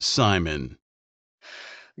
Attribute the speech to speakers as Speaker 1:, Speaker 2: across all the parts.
Speaker 1: Simon.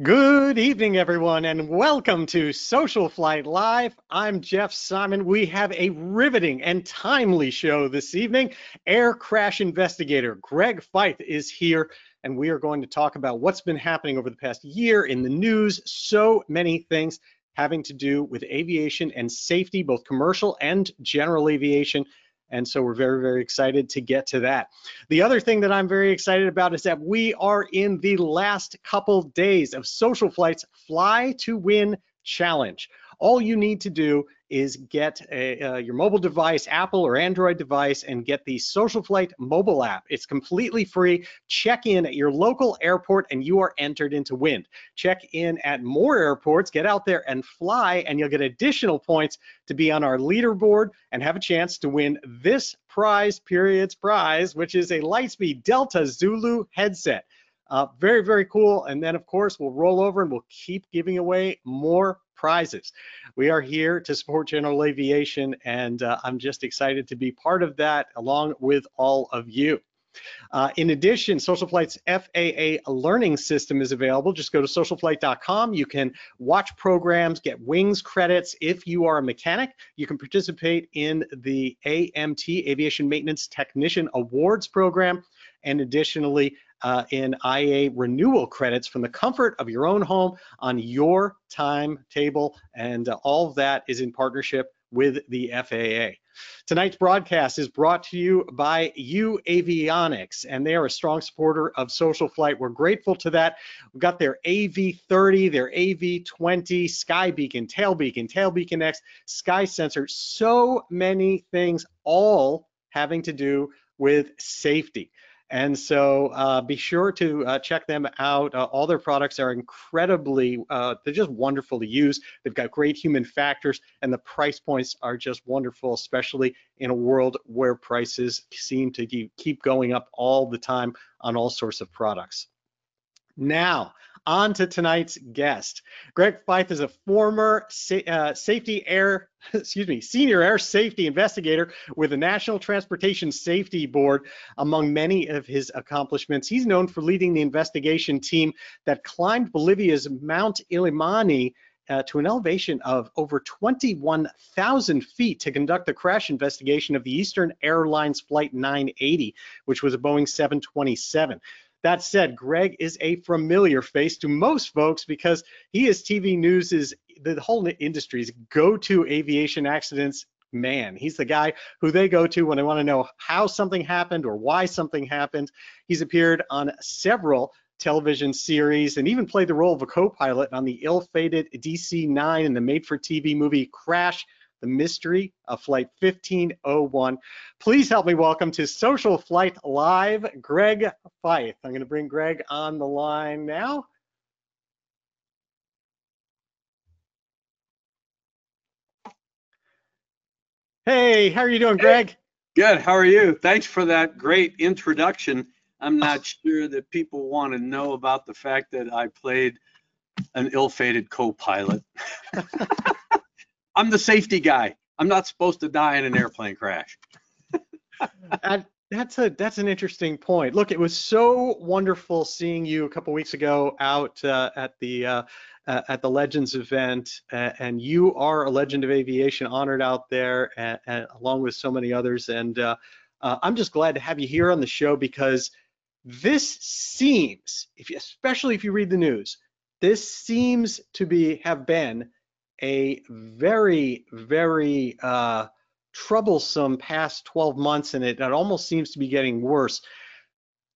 Speaker 2: Good evening, everyone, and welcome to Social Flight Live. I'm Jeff Simon. We have a riveting and timely show this evening. Air crash investigator Greg Feith is here, and we are going to talk about what's been happening over the past year in the news. So many things having to do with aviation and safety, both commercial and general aviation. And so we're very, very excited to get to that. The other thing that I'm very excited about is that we are in the last couple days of Social Flight's Fly to Win Challenge. All you need to do is get a, uh, your mobile device, Apple or Android device, and get the Social Flight mobile app. It's completely free. Check in at your local airport and you are entered into Wind. Check in at more airports, get out there and fly, and you'll get additional points to be on our leaderboard and have a chance to win this prize, period's prize, which is a Lightspeed Delta Zulu headset. Uh, very, very cool. And then, of course, we'll roll over and we'll keep giving away more prizes. We are here to support general aviation, and uh, I'm just excited to be part of that along with all of you. Uh, in addition, SocialFlight's FAA learning system is available. Just go to socialflight.com. You can watch programs, get wings credits. If you are a mechanic, you can participate in the AMT Aviation Maintenance Technician Awards program. And additionally, uh, in IA renewal credits from the comfort of your own home on your timetable. And uh, all of that is in partnership with the FAA. Tonight's broadcast is brought to you by uAvionix, and they are a strong supporter of Social Flight. We're grateful to that. We've got their AV30, their AV20, Sky Beacon, Tail Beacon, Tail Beacon X, Sky Sensor, so many things, all having to do with safety. And so uh, be sure to uh, check them out. Uh, all their products are incredibly, uh, they're just wonderful to use. They've got great human factors and the price points are just wonderful, especially in a world where prices seem to keep going up all the time on all sorts of products. Now, on to tonight's guest. Greg Feith is a former uh, safety air, excuse me, senior air safety investigator with the National Transportation Safety Board. Among many of his accomplishments, he's known for leading the investigation team that climbed Bolivia's Mount Illimani uh, to an elevation of over 21,000 feet to conduct the crash investigation of the Eastern Airlines Flight 980, which was a Boeing 727. That said, Greg is a familiar face to most folks because he is TV News's the whole industry's go-to aviation accidents man. He's the guy who they go to when they want to know how something happened or why something happened. He's appeared on several television series and even played the role of a co-pilot on the ill-fated DC-9 in the made-for-TV movie Crash the mystery of Flight 1501. Please help me welcome to Social Flight Live, Greg Feith. I'm going to bring Greg on the line now. Hey, how are you doing, Greg?
Speaker 3: Good. How are you? Thanks for that great introduction. I'm not sure that people want to know about the fact that I played an ill-fated co-pilot. I'm the safety guy. I'm not supposed to die in an airplane crash.
Speaker 2: that, that's a that's an interesting point. Look, it was so wonderful seeing you a couple weeks ago out uh, at the uh, uh, at the Legends event, and you are a legend of aviation, honored out there, and, and along with so many others. And uh, uh, I'm just glad to have you here on the show because this seems, if you, especially if you read the news, this seems to be have been a very, very uh, troublesome past 12 months, and it, it almost seems to be getting worse.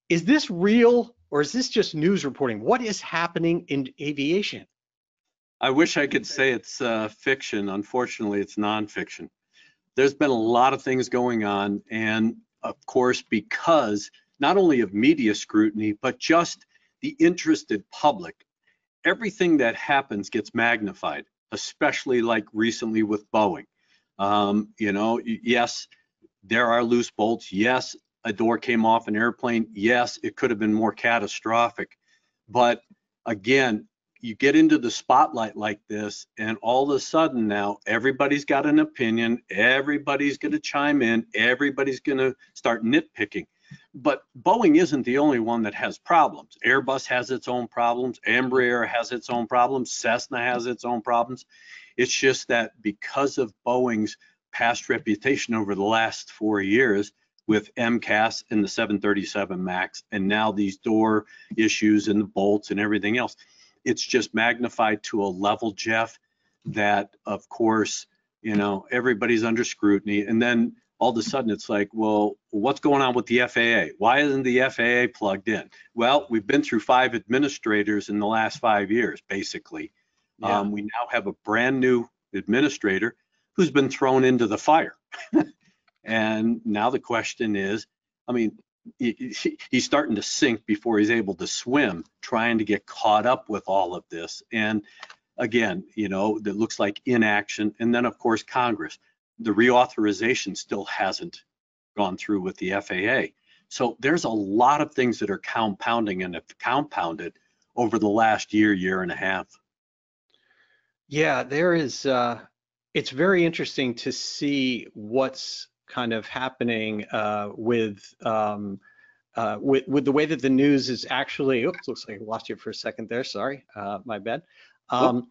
Speaker 2: Is this real or is this just news reporting? What is happening in aviation?
Speaker 3: I wish I could say it's uh, fiction. Unfortunately, it's nonfiction. There's been a lot of things going on, and of course, because not only of media scrutiny, but just the interested public, everything that happens gets magnified, especially like recently with Boeing. Um, you know, yes, there are loose bolts. Yes, a door came off an airplane. Yes, it could have been more catastrophic. But again, you get into the spotlight like this, and all of a sudden now everybody's got an opinion, everybody's going to chime in, everybody's going to start nitpicking. But Boeing isn't the only one that has problems. Airbus has its own problems, Embraer has its own problems, Cessna has its own problems. It's just that because of Boeing's past reputation over the last four years with MCAS and the 737 MAX, and now these door issues and the bolts and everything else, it's just magnified to a level, Jeff, that of course, you know, everybody's under scrutiny. And then all of a sudden it's like, well, what's going on with the FAA? Why isn't the FAA plugged in? Well, we've been through five administrators in the last five years, basically. Yeah. Um, we now have a brand new administrator who's been thrown into the fire. and now the question is, I mean, he's starting to sink before he's able to swim, trying to get caught up with all of this. And again, you know, that looks like inaction. And then, of course, Congress. The reauthorization still hasn't gone through with the FAA. So there's a lot of things that are compounding and have compounded over the last year, year and a half.
Speaker 2: Yeah, there is. Uh, it's very interesting to see what's kind of happening uh, with, um, uh, with with the way that the news is actually. Oops, looks like I lost you for a second there. Sorry, uh, my bad. Um,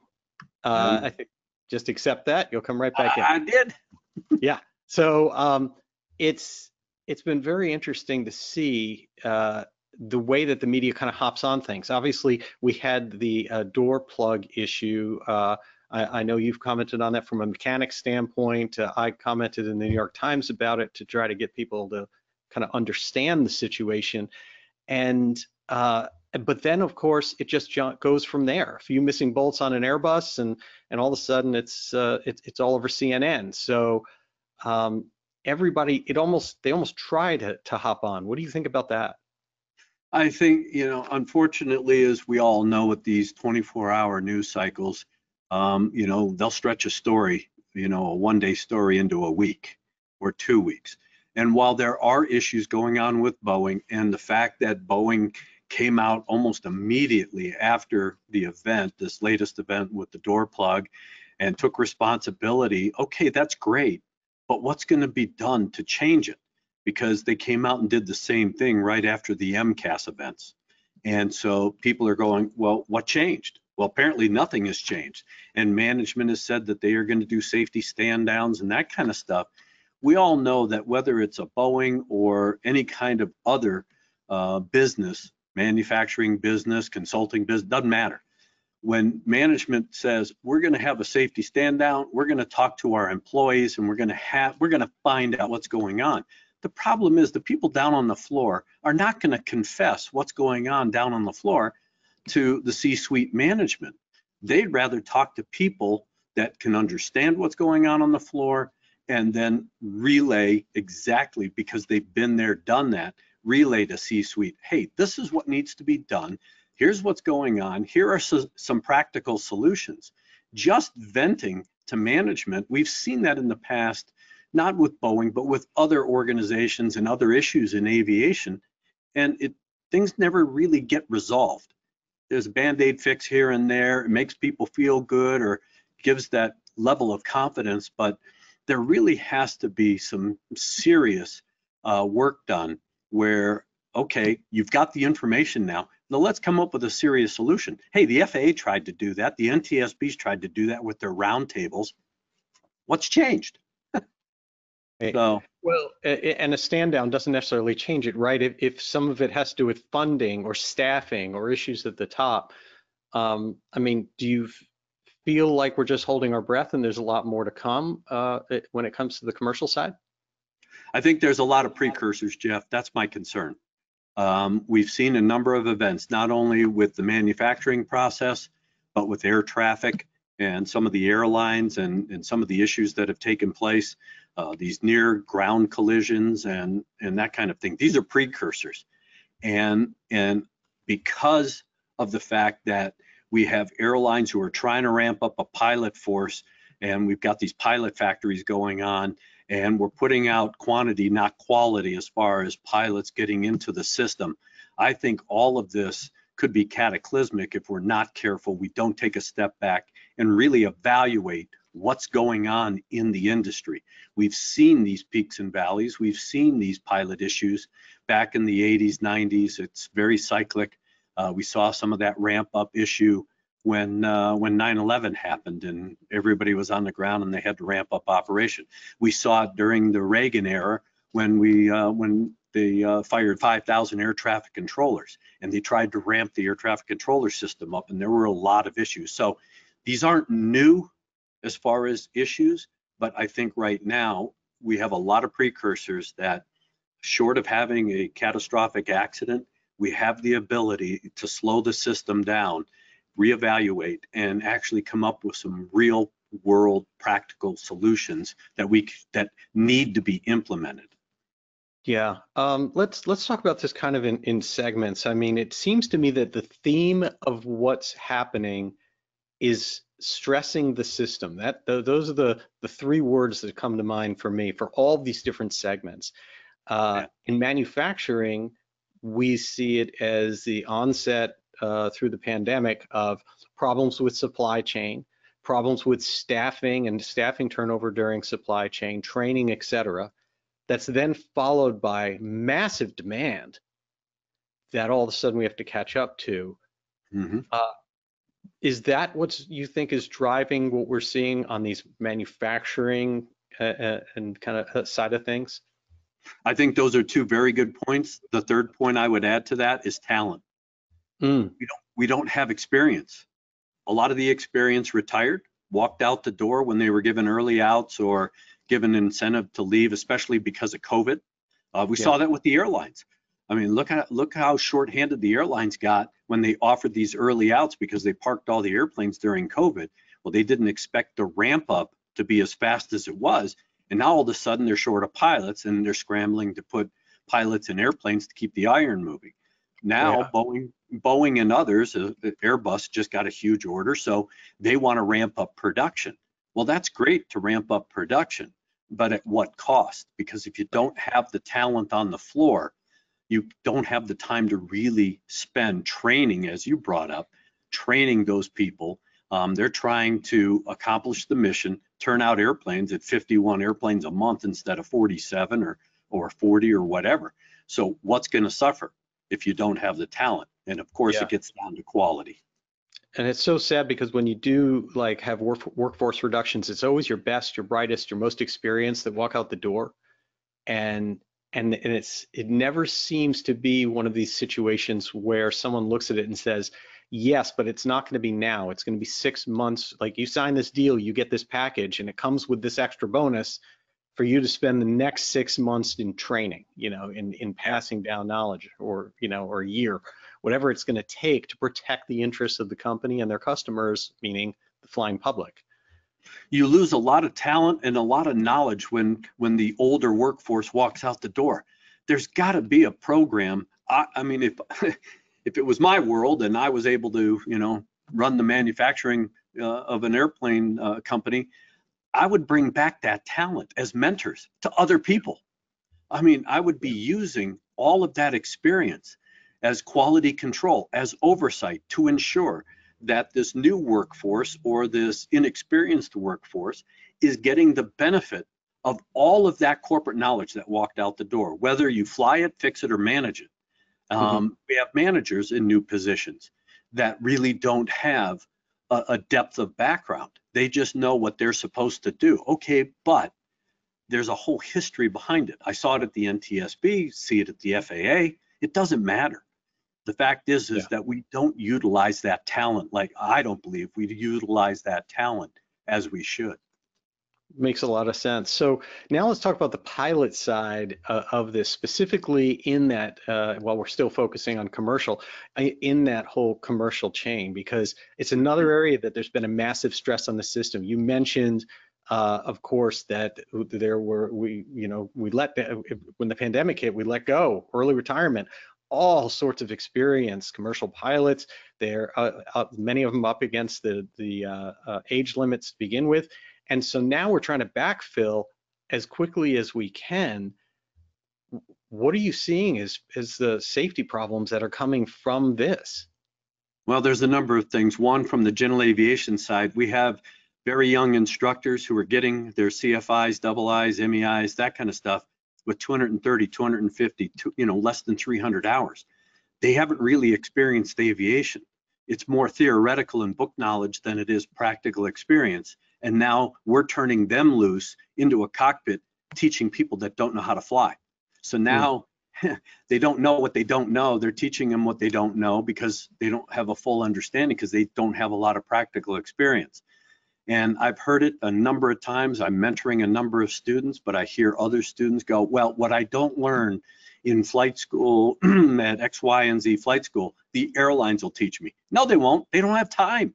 Speaker 2: uh, I think just accept that. You'll come right back in.
Speaker 3: I did.
Speaker 2: yeah. So um, it's it's been very interesting to see uh, the way that the media kind of hops on things. Obviously, we had the uh, door plug issue. Uh, I, I, know you've commented on that from a mechanic standpoint. Uh, I commented in the New York Times about it to try to get people to kind of understand the situation. And uh, but then, of course, it just goes from there. A few missing bolts on an Airbus, and and all of a sudden, it's uh, it, it's all over CNN. So um, everybody, it almost they almost try to to hop on. What do you think about that?
Speaker 3: I think, you know, unfortunately, as we all know with these 24 hour news cycles, um, you know, they'll stretch a story, you know, a one day story into a week or two weeks. And while there are issues going on with Boeing and the fact that Boeing came out almost immediately after the event, this latest event with the door plug, and took responsibility, okay, that's great. But what's going to be done to change it? because they came out and did the same thing right after the MCAS events. And so people are going, well, what changed? Well, apparently nothing has changed. And management has said that they are going to do safety stand downs and that kind of stuff. We all know that whether it's a Boeing or any kind of other uh, business, manufacturing business, consulting business, doesn't matter. When management says we're going to have a safety stand down, we're going to talk to our employees and we're going to have we're going to find out what's going on the problem is the people down on the floor are not going to confess what's going on down on the floor to the C-suite management. They'd rather talk to people that can understand what's going on on the floor and then relay exactly because they've been there, done that, relay to C-suite, hey, this is what needs to be done. Here's what's going on. Here are some practical solutions. Just venting to management, we've seen that in the past not with Boeing, but with other organizations and other issues in aviation. And it things never really get resolved. There's a band-aid fix here and there. It makes people feel good or gives that level of confidence, but there really has to be some serious uh, work done where, okay, you've got the information now. Now let's come up with a serious solution. Hey, the FAA tried to do that. The NTSB's tried to do that with their roundtables. What's changed?
Speaker 2: So well, and a stand down doesn't necessarily change it, right? If, if some of it has to do with funding or staffing or issues at the top, um, I mean, do you feel like we're just holding our breath and there's a lot more to come uh, when it comes to the commercial side?
Speaker 3: I think there's a lot of precursors, Jeff. That's my concern. Um, we've seen a number of events, not only with the manufacturing process, but with air traffic and some of the airlines and, and some of the issues that have taken place uh, these near ground collisions and and that kind of thing. These are precursors, and and because of the fact that we have airlines who are trying to ramp up a pilot force and we've got these pilot factories going on and we're putting out quantity, not quality, as far as pilots getting into the system. I think all of this could be cataclysmic if we're not careful, we don't take a step back and really evaluate what's going on in the industry. We've seen these peaks and valleys. We've seen these pilot issues back in the 80s, 90s. It's very cyclic. Uh, we saw some of that ramp up issue when uh, when 9/11 happened and everybody was on the ground and they had to ramp up operation. We saw it during the Reagan era when we uh, when they uh, fired 5,000 air traffic controllers and they tried to ramp the air traffic controller system up and there were a lot of issues. So these aren't new as far as issues, but I think right now we have a lot of precursors that short of having a catastrophic accident, we have the ability to slow the system down, reevaluate, and actually come up with some real world practical solutions that we that need to be implemented.
Speaker 2: Yeah, um, let's let's talk about this kind of in, in segments. I mean, it seems to me that the theme of what's happening is stressing the system. That th those are the the three words that come to mind for me for all these different segments. Uh, in manufacturing, we see it as the onset uh, through the pandemic of problems with supply chain, problems with staffing and staffing turnover during supply chain, training, et cetera that's then followed by massive demand that all of a sudden we have to catch up to. Mm-hmm. Uh, is that what you think is driving what we're seeing on these manufacturing uh, uh and kind of uh, side of things?
Speaker 3: I think those are two very good points. The third point I would add to that is talent. Mm. We don't we don't have experience. A lot of the experience retired, walked out the door when they were given early outs or given incentive to leave, especially because of COVID. Uh, we yeah. saw that with the airlines. I mean, look at look how shorthanded the airlines got when they offered these early outs because they parked all the airplanes during COVID. Well, they didn't expect the ramp up to be as fast as it was, and now all of a sudden they're short of pilots and they're scrambling to put pilots in airplanes to keep the iron moving. Now yeah. Boeing, Boeing and others, uh, Airbus just got a huge order, so they want to ramp up production. Well, that's great to ramp up production, but at what cost? Because if you don't have the talent on the floor, you don't have the time to really spend training, as you brought up, training those people. Um, they're trying to accomplish the mission, turn out airplanes at 51 airplanes a month instead of 47 or or 40 or whatever. So what's going to suffer if you don't have the talent? And of course, yeah. it gets down to quality.
Speaker 2: And it's so sad because when you do like have work, workforce reductions, it's always your best, your brightest, your most experienced that walk out the door. And and and it's it never seems to be one of these situations where someone looks at it and says, yes, but it's not going to be now. It's going to be six months. Like you sign this deal, you get this package, and it comes with this extra bonus for you to spend the next six months in training, you know, in in passing down knowledge, or you know, or a year whatever it's going to take to protect the interests of the company and their customers, meaning the flying public.
Speaker 3: You lose a lot of talent and a lot of knowledge when when the older workforce walks out the door. There's got to be a program. I, I mean, if if it was my world and I was able to, you know, run the manufacturing uh, of an airplane uh, company, I would bring back that talent as mentors to other people. I mean, I would be using all of that experience as quality control, as oversight to ensure that this new workforce or this inexperienced workforce is getting the benefit of all of that corporate knowledge that walked out the door, whether you fly it, fix it, or manage it. Mm-hmm. Um, we have managers in new positions that really don't have a, a depth of background. They just know what they're supposed to do. Okay, but there's a whole history behind it. I saw it at the NTSB, see it at the FAA. It doesn't matter. The fact is, is yeah. that we don't utilize that talent like I don't believe we utilize that talent as we should.
Speaker 2: Makes a lot of sense. So now let's talk about the pilot side uh, of this, specifically in that, uh, while we're still focusing on commercial, in that whole commercial chain, because it's another area that there's been a massive stress on the system. You mentioned uh, of course, that there were we, you know, we let when the pandemic hit, we let go early retirement all sorts of experience, commercial pilots. They're uh, uh, many of them up against the the uh, age limits to begin with, and so now we're trying to backfill as quickly as we can. What are you seeing as as the safety problems that are coming from this?
Speaker 3: Well, there's a number of things. One, from the general aviation side, we have very young instructors who are getting their CFIs, double I's, MEIs, that kind of stuff with 230, 250, you know, less than 300 hours. They haven't really experienced aviation. It's more theoretical and book knowledge than it is practical experience. And now we're turning them loose into a cockpit, teaching people that don't know how to fly. So hmm. now mm. they don't know what they don't know. They're teaching them what they don't know because they don't have a full understanding because they don't have a lot of practical experience. And I've heard it a number of times. I'm mentoring a number of students, but I hear other students go, well, what I don't learn in flight school at X, Y, and Z flight school, the airlines will teach me. No, they won't. They don't have time.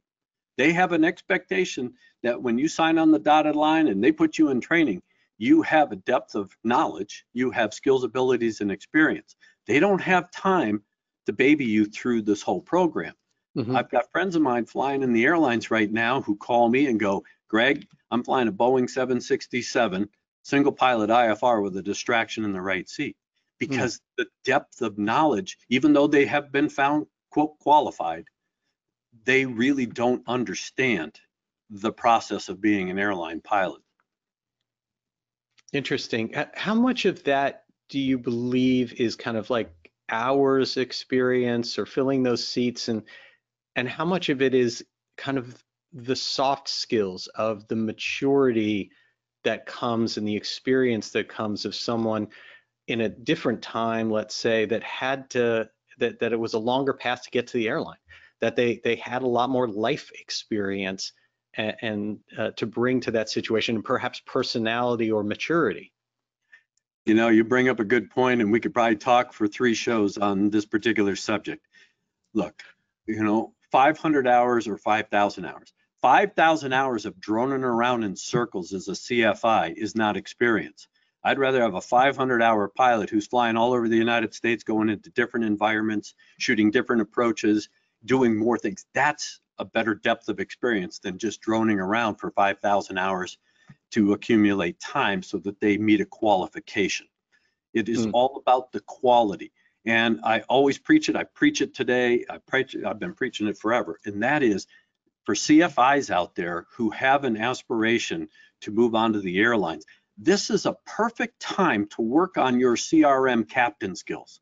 Speaker 3: They have an expectation that when you sign on the dotted line and they put you in training, you have a depth of knowledge, you have skills, abilities, and experience. They don't have time to baby you through this whole program. Mm-hmm. I've got friends of mine flying in the airlines right now who call me and go, Greg, I'm flying a Boeing 767 single pilot IFR with a distraction in the right seat. Hmm. Because mm. the depth of knowledge, even though they have been found quote qualified, they really don't understand the process of being an airline pilot.
Speaker 2: Interesting. How much of that do you believe is kind of like hours experience or filling those seats and and how much of it is kind of the soft skills of the maturity that comes and the experience that comes of someone in a different time let's say that had to that, that it was a longer path to get to the airline that they they had a lot more life experience and, and uh, to bring to that situation and perhaps personality or maturity
Speaker 3: you know you bring up a good point and we could probably talk for three shows on this particular subject look you know 500 hours or 5,000 hours. 5,000 hours of droning around in circles as a CFI is not experience. I'd rather have a 500 hour pilot who's flying all over the United States, going into different environments, shooting different approaches, doing more things. That's a better depth of experience than just droning around for 5,000 hours to accumulate time so that they meet a qualification. It is mm. all about the quality. And I always preach it. I preach it today. I preach it, I've been preaching it forever. And that is for CFIs out there who have an aspiration to move on to the airlines, this is a perfect time to work on your CRM captain skills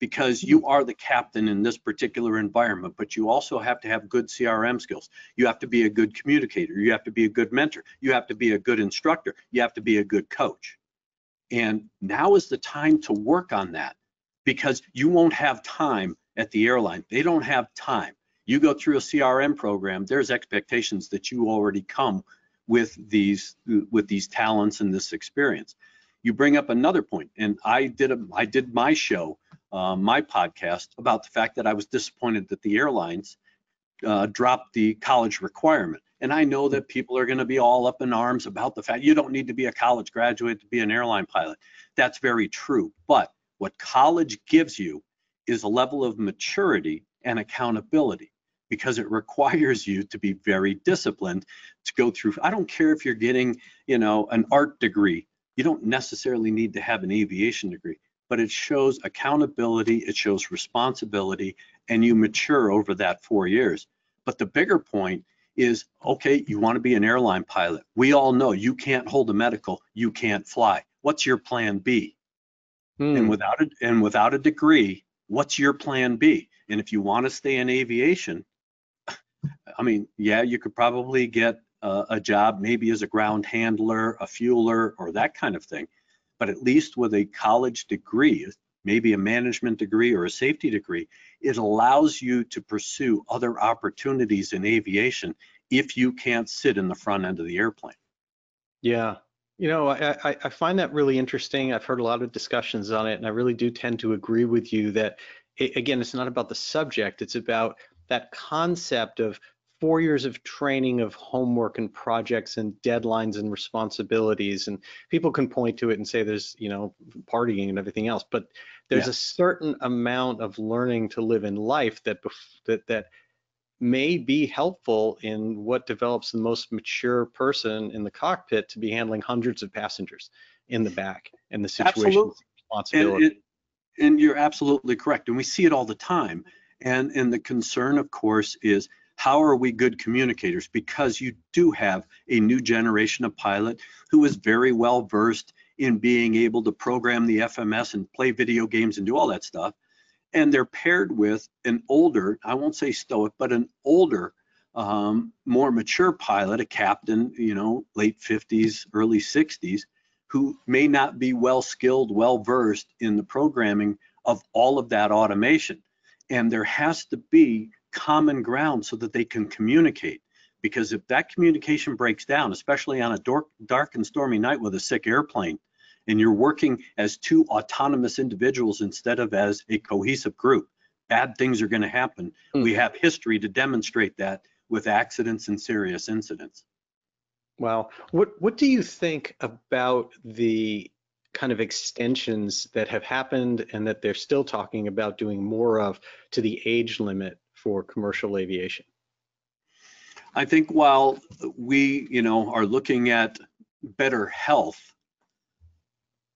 Speaker 3: because you hmm. are the captain in this particular environment, but you also have to have good CRM skills. You have to be a good communicator. You have to be a good mentor. You have to be a good instructor. You have to be a good coach. And now is the time to work on that because you won't have time at the airline. They don't have time. You go through a CRM program, there's expectations that you already come with these with these talents and this experience. You bring up another point, and I did a I did my show, uh, my podcast about the fact that I was disappointed that the airlines uh, dropped the college requirement. And I know that people are going to be all up in arms about the fact you don't need to be a college graduate to be an airline pilot. That's very true, but what college gives you is a level of maturity and accountability because it requires you to be very disciplined to go through. I don't care if you're getting, you know, an art degree. You don't necessarily need to have an aviation degree, but it shows accountability, it shows responsibility, and you mature over that four years. But the bigger point is okay, you want to be an airline pilot. We all know you can't hold a medical, you can't fly. What's your plan B? Hmm. And without a and without a degree, what's your plan B? And if you want to stay in aviation, I mean, yeah, you could probably get a, a job maybe as a ground handler, a fueler, or that kind of thing. But at least with a college degree, maybe a management degree or a safety degree, it allows you to pursue other opportunities in aviation if you can't sit in the front end of the airplane.
Speaker 2: Yeah, you know, I, I find that really interesting. I've heard a lot of discussions on it, and I really do tend to agree with you that, again, it's not about the subject, it's about that concept of four years of training of homework and projects and deadlines and responsibilities and people can point to it and say there's you know partying and everything else but there's
Speaker 3: Yeah.
Speaker 2: a certain amount of learning to live in life that that that may be helpful in what develops the most mature person in the cockpit to be handling hundreds of passengers in the back and the
Speaker 3: Absolutely.
Speaker 2: responsibility
Speaker 3: And, it, and you're absolutely correct. And we see it all the time. And, and the concern, of course, is how are we good communicators? Because you do have a new generation of pilot who is very well versed in being able to program the FMS and play video games and do all that stuff. And they're paired with an older, I won't say stoic, but an older, um, more mature pilot, a captain, you know, late 50s, early 60s, who may not be well skilled, well versed in the programming of all of that automation. And there has to be common ground so that they can communicate. Because if that communication breaks down, especially on a dark, dark and stormy night with a sick airplane, and you're working as two autonomous individuals instead of as a cohesive group, bad things are going to happen.
Speaker 2: Hmm.
Speaker 3: We have history to demonstrate that with accidents and serious incidents.
Speaker 2: Wow. What what do you think about the kind of extensions that have happened and that they're still talking about doing more of to the age limit for commercial aviation?
Speaker 3: I think while we, you know, are looking at better health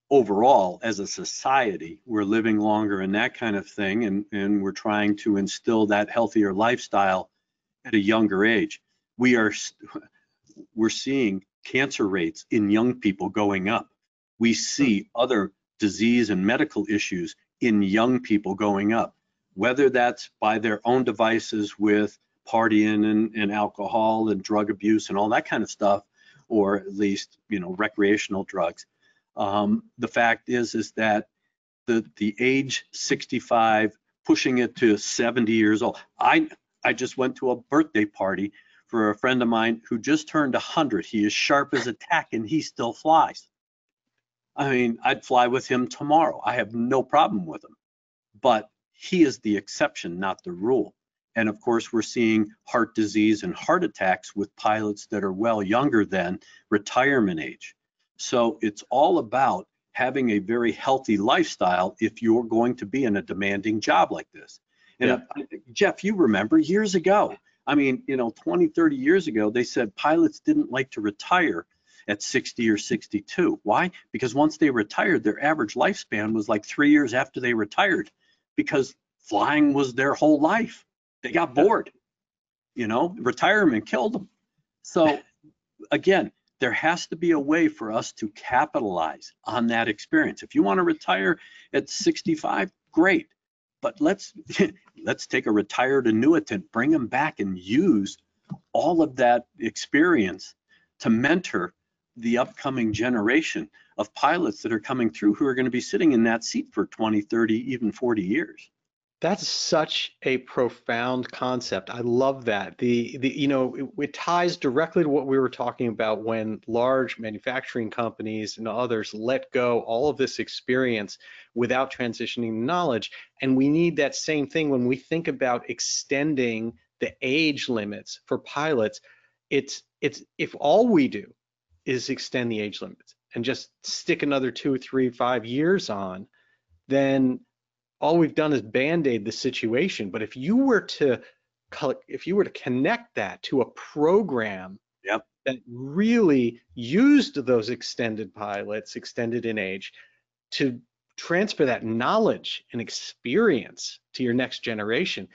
Speaker 3: overall as a society, we're living longer and that kind of thing, and, and we're trying to instill that healthier lifestyle at a younger age. We are, we're seeing cancer rates in young people going up. We see hmm. other disease and medical issues in young people going up, whether that's by their own devices with partying and, and alcohol and drug abuse and all that kind of stuff, or at least, you know, recreational drugs. Um, the fact is, is that the, the age 65, pushing it to 70 years old. I, I just went to a birthday party for a friend of mine who just turned 100. He is sharp as a tack and he still flies. I mean, I'd fly with him tomorrow. I have no problem with him. But he is the exception, not the rule. And of course, we're seeing heart disease and heart attacks with pilots that are well younger than retirement age. So it's all about having a very healthy lifestyle if you're going to be in a demanding job like this. And
Speaker 2: Yeah.
Speaker 3: uh, Jeff, you remember years ago, I mean, you know, 20, 30 years ago, they said pilots didn't like to retire at 60 or 62. Why? Because once they retired, their average lifespan was like three years after they retired because flying was their whole life. They got bored. You know, retirement killed them. So again, there has to be a way for us to capitalize on that experience. If you want to retire at 65, great. But let's let's take a retired annuitant, bring them back and use all of that experience to mentor the upcoming generation of pilots that are coming through who are going to be sitting in that seat for 20, 30, even 40 years.
Speaker 2: That's such a profound concept. I love that. The the you know it, it ties directly to what we were talking about when large manufacturing companies and others let go all of this experience without transitioning knowledge. And we need that same thing when we think about extending the age limits for pilots. It's it's if all we do is extend the age limits and just stick another two, three, five years on, then all we've done is band-aid the situation. But if you were to if you were to connect that to a program
Speaker 3: Yep.
Speaker 2: that really used those extended pilots, extended in age, to transfer that knowledge and experience to your next generation,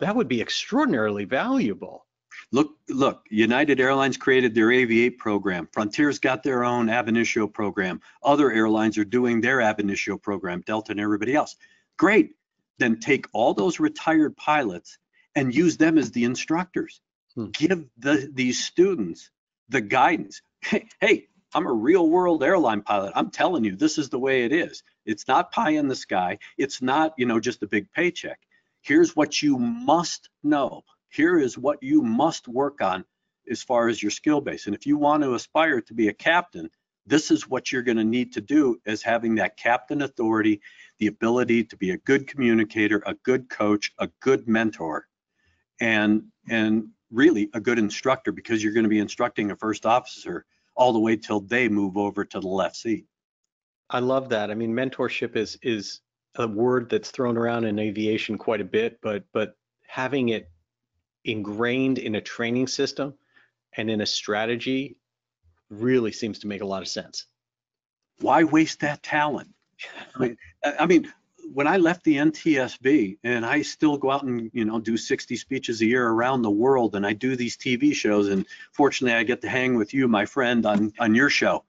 Speaker 2: that would be extraordinarily valuable.
Speaker 3: Look, look, United Airlines created their Aviate program. Frontier's got their own ab initio program. Other airlines are doing their ab initio program, Delta and everybody else. Great. Then take all those retired pilots and use them as the instructors.
Speaker 2: Hmm.
Speaker 3: Give the, these students the guidance. Hey, hey, I'm a real world airline pilot. I'm telling you, this is the way it is. It's not pie in the sky. It's not, you know, just a big paycheck. Here's what you must know here is what you must work on as far as your skill base. And if you want to aspire to be a captain, this is what you're going to need to do as having that captain authority, the ability to be a good communicator, a good coach, a good mentor, and and really a good instructor because you're going to be instructing a first officer all the way till they move over to the left seat.
Speaker 2: I love that. I mean, mentorship is is a word that's thrown around in aviation quite a bit, but but having it ingrained in a training system and in a strategy really seems to make a lot of sense.
Speaker 3: Why waste that talent? I mean, I mean, when I left the NTSB and I still go out and you know do 60 speeches a year around the world and I do these TV shows and fortunately I get to hang with you my friend on on your show.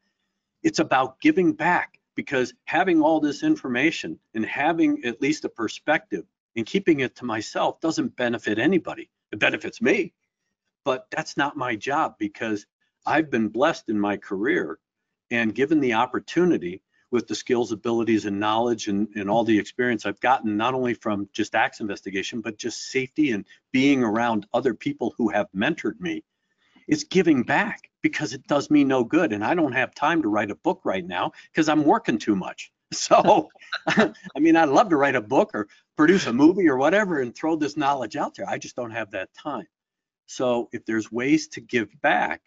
Speaker 3: It's about giving back because having all this information and having at least a perspective and keeping it to myself doesn't benefit anybody. It benefits me. But that's not my job because I've been blessed in my career and given the opportunity with the skills, abilities, and knowledge and, and all the experience I've gotten, not only from just acts investigation, but just safety and being around other people who have mentored me, it's giving back because it does me no good. And I don't have time to write a book right now because I'm working too much. So, I mean, I'd love to write a book or produce a movie or whatever and throw this knowledge out there. I just don't have that time. So, if there's ways to give back,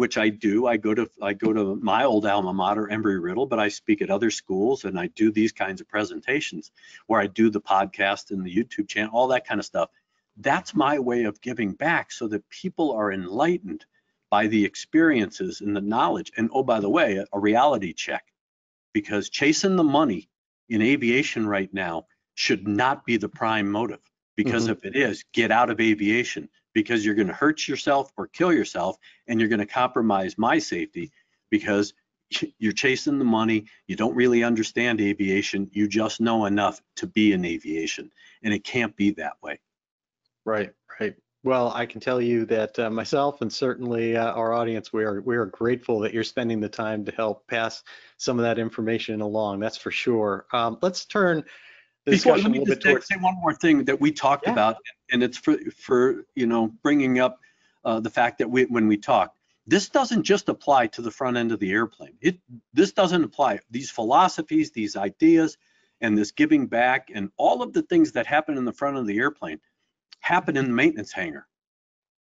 Speaker 3: which I do. I go to I go to my old alma mater, Embry Riddle, but I speak at other schools and I do these kinds of presentations where I do the podcast and the YouTube channel, all that kind of stuff. That's my way of giving back so that people are enlightened by the experiences and the knowledge. And oh, by the way, a, a reality check, because chasing the money in aviation right now should not be the prime motive. Because mm-hmm. if it is, get out of aviation because you're going to hurt yourself or kill yourself and you're going to compromise my safety because you're chasing the money you don't really understand aviation you just know enough to be in aviation and it can't be that way
Speaker 2: right right well i can tell you that uh, myself and certainly uh, our audience we are we are grateful that you're spending the time to help pass some of that information along that's for sure um, let's turn
Speaker 3: before, let me just say one more thing that we talked yeah. about, and it's for for you know bringing up uh, the fact that we when we talk, this doesn't just apply to the front end of the airplane. It this doesn't apply. These philosophies, these ideas, and this giving back, and all of the things that happen in the front of the airplane happen in the maintenance hangar.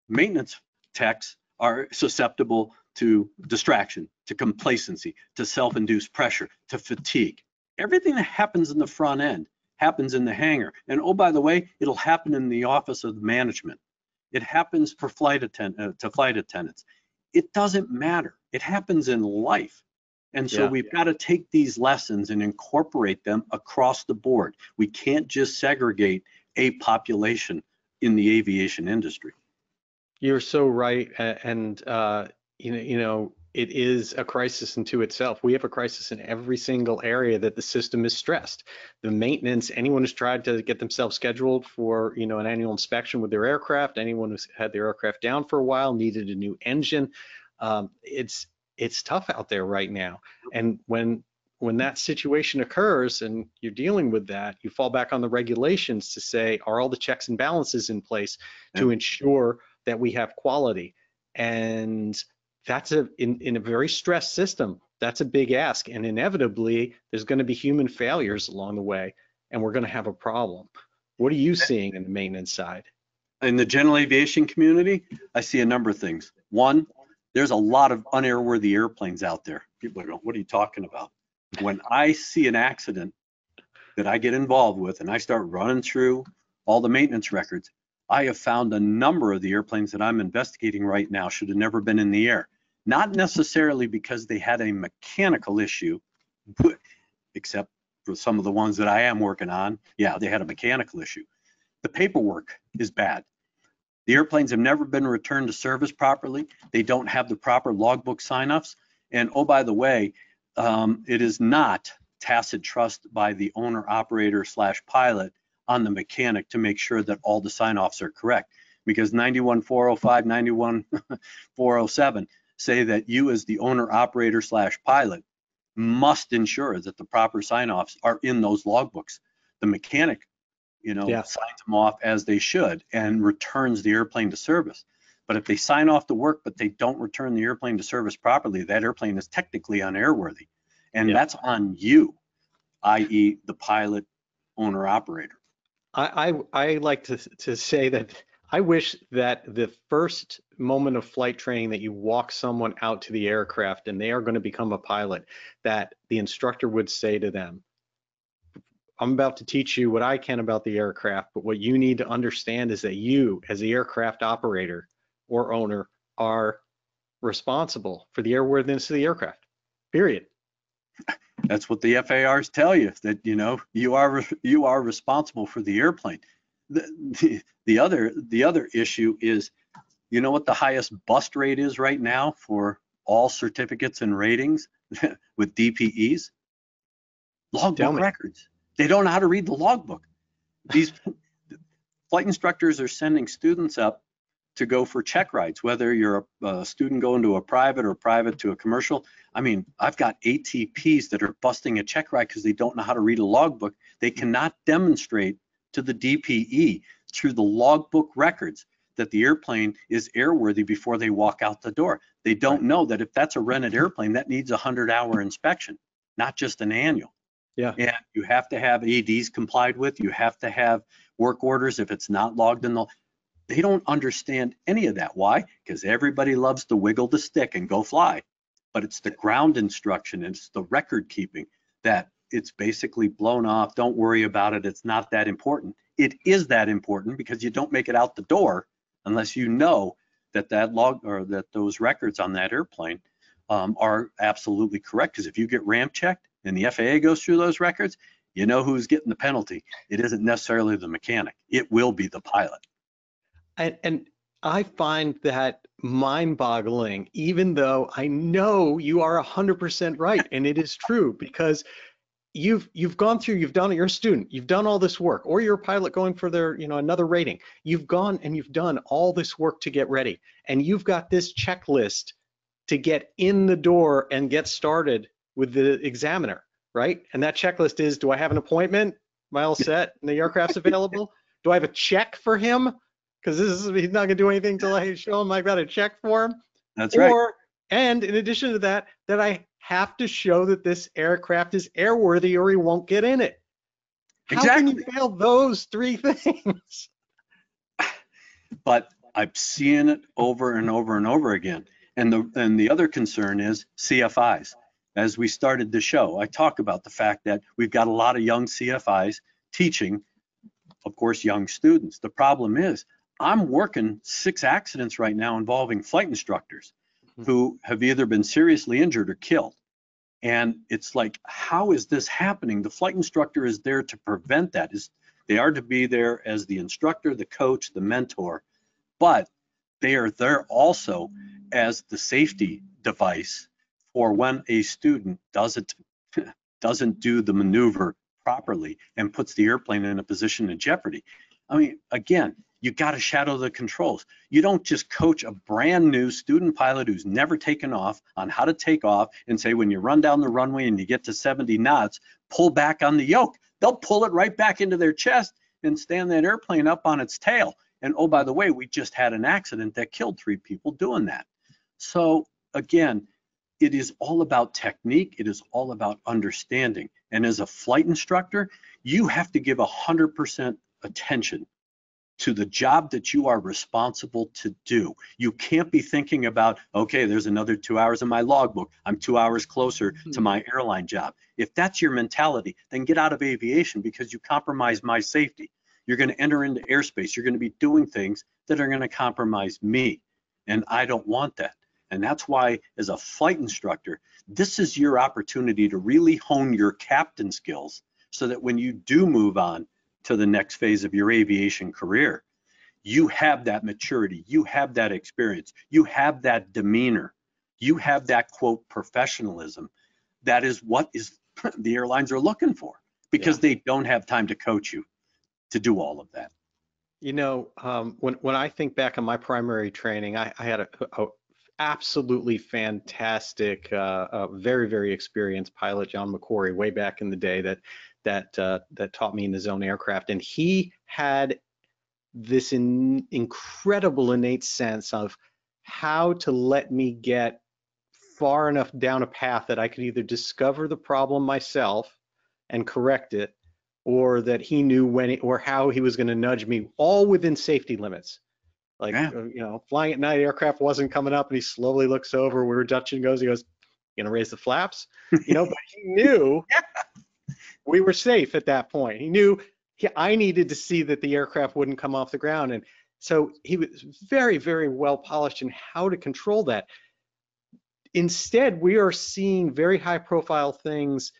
Speaker 3: Maintenance techs are susceptible to distraction, to complacency, to self-induced pressure, to fatigue. Everything that happens in the front end happens in the hangar. And oh, by the way, it'll happen in the office of management. It happens for flight attend uh, to flight attendants. It doesn't matter. It happens in life. And so yeah. we've got to take these lessons and incorporate them across the board. We can't just segregate a population in the aviation industry.
Speaker 2: You're so right, and uh, you know, you know, it is a crisis into itself. We have a crisis in every single area that the system is stressed. The maintenance, anyone who's tried to get themselves scheduled for, you know, an annual inspection with their aircraft, anyone who's had their aircraft down for a while, needed a new engine. Um, it's it's tough out there right now. And when when that situation occurs and you're dealing with that, you fall back on the regulations to say, are all the checks and balances in place yeah. to ensure that we have quality? And that's a in, in a very stressed system that's a big ask. And inevitably there's going to be human failures along the way and we're going to have a problem. What are you eh. seeing in the maintenance side?
Speaker 3: In the general aviation community i see a number of things. One there's a lot of unairworthy airplanes out there. People are going what are you talking about when i see an accident that i get involved with and i start running through all the maintenance records i have found a number of the airplanes that i'm investigating right now should have never been in the air not necessarily because they had a mechanical issue, except for some of the ones that I am working on. Yeah, they had a mechanical issue. The paperwork is bad. The airplanes have never been returned to service properly. They don't have the proper logbook sign-offs. And oh, by the way, um, it is not tacit trust by the owner operator slash pilot on the mechanic to make sure that all the sign-offs are correct because 91405, 91407 say that you as the owner operator slash pilot must ensure that the proper sign-offs are in those logbooks. The mechanic, you know, yeah. signs them off as they should and returns the airplane to service. But if they sign off the work but they don't return the airplane to service properly, that airplane is technically unairworthy. And yeah. that's on you, i.e. the pilot, owner operator.
Speaker 2: I, I, I like to, to say that I wish that the first moment of flight training that you walk someone out to the aircraft and they are going to become a pilot, that the instructor would say to them, I'm about to teach you what I can about the aircraft, but what you need to understand is that you, as the aircraft operator or owner, are responsible for the airworthiness of the aircraft. Period.
Speaker 3: That's what the FARs tell you that you know you are you are responsible for the airplane. The, the, the other the other issue is, you know what the highest bust rate is right now for all certificates and ratings with DPEs? Logbook records. They don't know how to read the logbook. These flight instructors are sending students up to go for check rides, whether you're a, a, student going to a private or private to a commercial. I mean, I've got ATPs that are busting a check ride because they don't know how to read a logbook. They cannot demonstrate to the DPE through the logbook records that the airplane is airworthy before they walk out the door. They don't know that if that's a rented airplane, that needs a 100 hour inspection, not just an annual.
Speaker 2: Yeah.
Speaker 3: And you have to have ADs complied with. You have to have work orders if it's not logged in the. They don't understand any of that. Why? Because everybody loves to wiggle the stick and go fly. But it's the ground instruction, it's the record keeping that it's basically blown off. Don't worry about it. It's not that important. It is that important because you don't make it out the door unless you know that that log or that those records on that airplane um, are absolutely correct. Because if you get ramp checked, and the FAA goes through those records, you know who's getting the penalty. It isn't necessarily the mechanic. It will be the pilot.
Speaker 2: And, and I find that mind-boggling, even though I know you are 100% right, and it is true because you've you've gone through, you've done, it you're a student, you've done all this work, or you're a pilot going for their, you know, another rating. You've gone and you've done all this work to get ready, and you've got this checklist to get in the door and get started with the examiner, right? And that checklist is, do I have an appointment? Am I all set? And the aircraft's available? Do I have a check for him? Because this is he's not gonna do anything until I show him I've got a check for him.
Speaker 3: That's right.
Speaker 2: And in addition to that, that I have to show that this aircraft is airworthy or he won't get in it. How
Speaker 3: exactly.
Speaker 2: can you fail those three things?
Speaker 3: But I've seen it over and over and over again. And the and the other concern is CFIs as we started the show, I talk about the fact that we've got a lot of young CFIs teaching, of course, young students. The problem is I'm working six accidents right now involving flight instructors mm-hmm. who have either been seriously injured or killed. And it's like, how is this happening? The flight instructor is there to prevent that. Is they are to be there as the instructor, the coach, the mentor, but they are there also as the safety device for when a student doesn't doesn't do the maneuver properly and puts the airplane in a position of jeopardy. I mean, again, you got to shadow the controls. You don't just coach a brand new student pilot who's never taken off on how to take off and say, when you run down the runway and you get to 70 knots, pull back on the yoke. They'll pull it right back into their chest and stand that airplane up on its tail. And oh, by the way, we just had an accident that killed three people doing that. So again, it is all about technique. It is all about understanding. And as a flight instructor, you have to give 100% attention to the job that you are responsible to do. You can't be thinking about, okay, there's another two hours in my logbook. I'm two hours closer to hmm. my airline job. If that's your mentality, then get out of aviation because you compromise my safety. You're going to enter into airspace. You're going to be doing things that are going to compromise me. And I don't want that. And that's why, as a flight instructor, this is your opportunity to really hone your captain skills so that when you do move on to the next phase of your aviation career, you have that maturity, you have that experience, you have that demeanor, you have that quote professionalism. That is what is the airlines are looking for because yeah. they don't have time to coach you to do all of that.
Speaker 2: You know, um, when when I think back on my primary training, I, I had a, a, absolutely fantastic, uh, uh, very very experienced pilot, John McCory, way back in the day that that uh, that taught me in the zone aircraft, and he had this in, incredible innate sense of how to let me get far enough down a path that I could either discover the problem myself and correct it, or that he knew when he, or how he was going to nudge me, all within safety limits. Like,
Speaker 3: Yeah.
Speaker 2: uh, you know, flying at night, aircraft wasn't coming up, and he slowly looks over where Dutchin goes. He goes, "You gonna raise the flaps?" You know, but he knew we were safe at that point. He knew he, I needed to see that the aircraft wouldn't come off the ground, and so he was very, very well polished in how to control that. Instead, we are seeing very high-profile things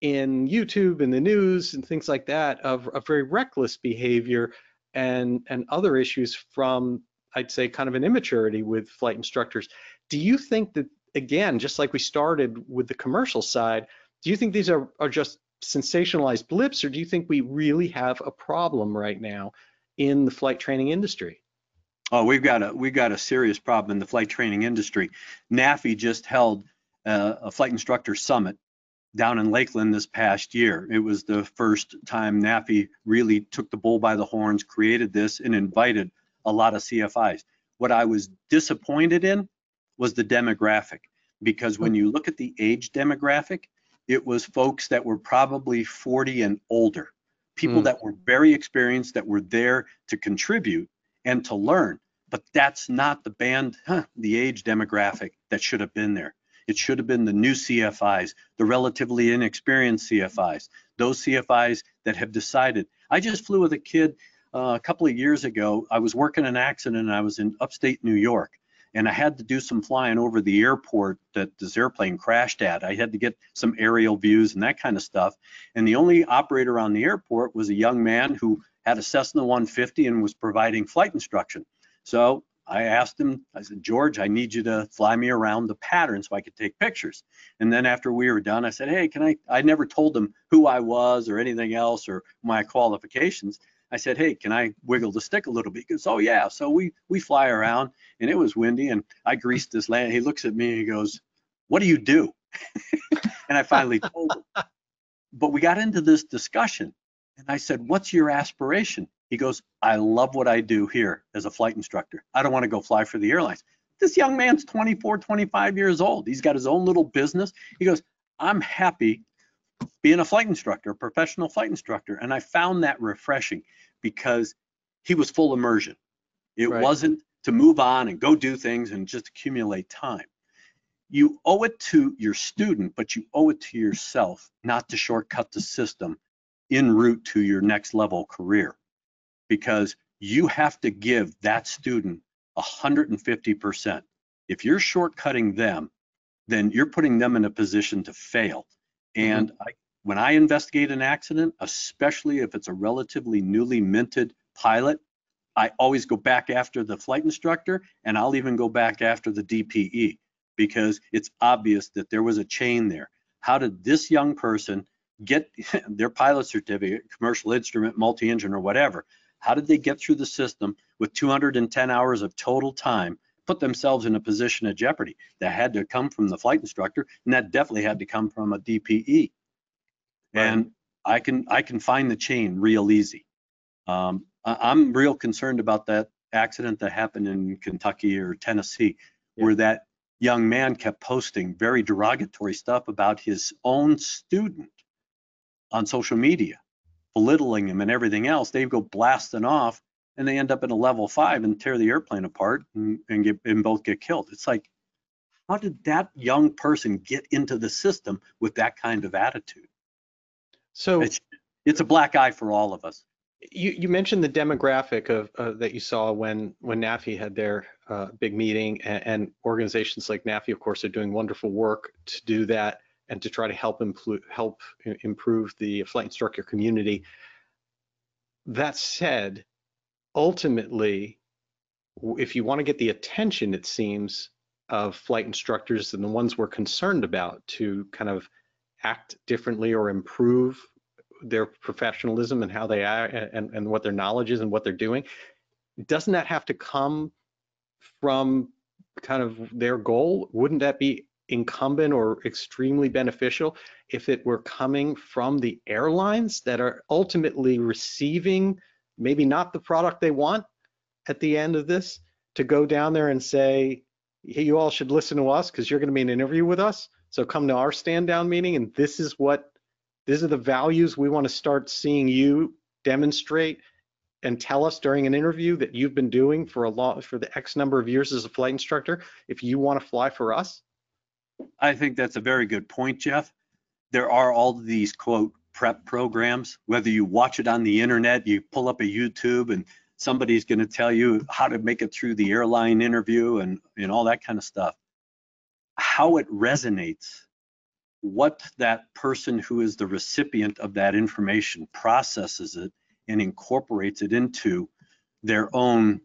Speaker 2: in YouTube and the news and things like that of, of very reckless behavior and and other issues from I'd say kind of an immaturity with flight instructors. Do you think that again, just like we started with the commercial side, do you think these are, are just sensationalized blips or do you think we really have a problem right now in the flight training industry?
Speaker 3: Oh, we've got a we've got a serious problem in the flight training industry. NAFI just held uh, a flight instructor summit down in Lakeland this past year. It was the first time NAFI really took the bull by the horns, created this, and invited a lot of CFIs. What I was disappointed in was the demographic, because when you look at the age demographic, it was folks that were probably 40 and older, people
Speaker 2: Mm.
Speaker 3: that were very experienced, that were there to contribute and to learn. But that's not the band, huh, the age demographic that should have been there. It should have been the new CFIs, the relatively inexperienced CFIs, those CFIs that have decided. I just flew with a kid uh, a couple of years ago. I was working an accident and I was in upstate New York and I had to do some flying over the airport that this airplane crashed at. I had to get some aerial views and that kind of stuff. And the only operator on the airport was a young man who had a Cessna 150 and was providing flight instruction. So I asked him, I said, George, I need you to fly me around the pattern so I could take pictures. And then after we were done, I said, hey, can I, I never told him who I was or anything else or my qualifications. I said, hey, can I wiggle the stick a little bit? He goes, oh yeah. So we, we fly around and it was windy and I greased this land. He looks at me and he goes, what do you do? and I finally told him. But we got into this discussion and I said, what's your aspiration? He goes, I love what I do here as a flight instructor. I don't want to go fly for the airlines. This young man's 24, 25 years old. He's got his own little business. He goes, I'm happy being a flight instructor, a professional flight instructor. And I found that refreshing because he was full immersion. It
Speaker 2: Right.
Speaker 3: wasn't to move on and go do things and just accumulate time. You owe it to your student, but you owe it to yourself not to shortcut the system en route to your next level career because you have to give that student 150%. If you're shortcutting them, then you're putting them in a position to fail. Mm-hmm. And I, when I investigate an accident, especially if it's a relatively newly minted pilot, I always go back after the flight instructor and I'll even go back after the DPE because it's obvious that there was a chain there. How did this young person get their pilot certificate, commercial instrument, multi-engine or whatever? How did they get through the system with 210 hours of total time, put themselves in a position of jeopardy? That had to come from the flight instructor and that definitely had to come from a DPE. And I can I can find the chain real easy. Um, I, I'm real concerned about that accident that happened in Kentucky or Tennessee,
Speaker 2: Yeah.
Speaker 3: where that young man kept posting very derogatory stuff about his own student on social media, belittling him and everything else. They go blasting off and they end up in a level five and tear the airplane apart and, and get and both get killed. It's like, how did that young person get into the system with that kind of attitude?
Speaker 2: So
Speaker 3: It's it's a black eye for all of us.
Speaker 2: you, you mentioned the demographic of uh, that you saw when when NAFI had their uh, big meeting, and, and organizations like NAFI, of course, are doing wonderful work to do that and to try to help impl- help improve the flight instructor community. That said, ultimately, if you want to get the attention, it seems, of flight instructors and the ones we're concerned about to kind of act differently or improve their professionalism and how they are and, and what their knowledge is and what they're doing, doesn't that have to come from kind of their goal? Wouldn't that be incumbent or extremely beneficial if it were coming from the airlines that are ultimately receiving maybe not the product they want at the end of this to go down there and say, hey, you all should listen to us because you're going to be in an interview with us. So come to our stand down meeting and this is what these are the values we want to start seeing you demonstrate and tell us during an interview that you've been doing for a long for the X number of years as a flight instructor if you want to fly for us?
Speaker 3: I think that's a very good point, Jeff. There are all these quote prep programs, whether you watch it on the internet, you pull up a YouTube and somebody's going to tell you how to make it through the airline interview and, and all that kind of stuff. How it resonates, what that person who is the recipient of that information processes it and incorporates it into their own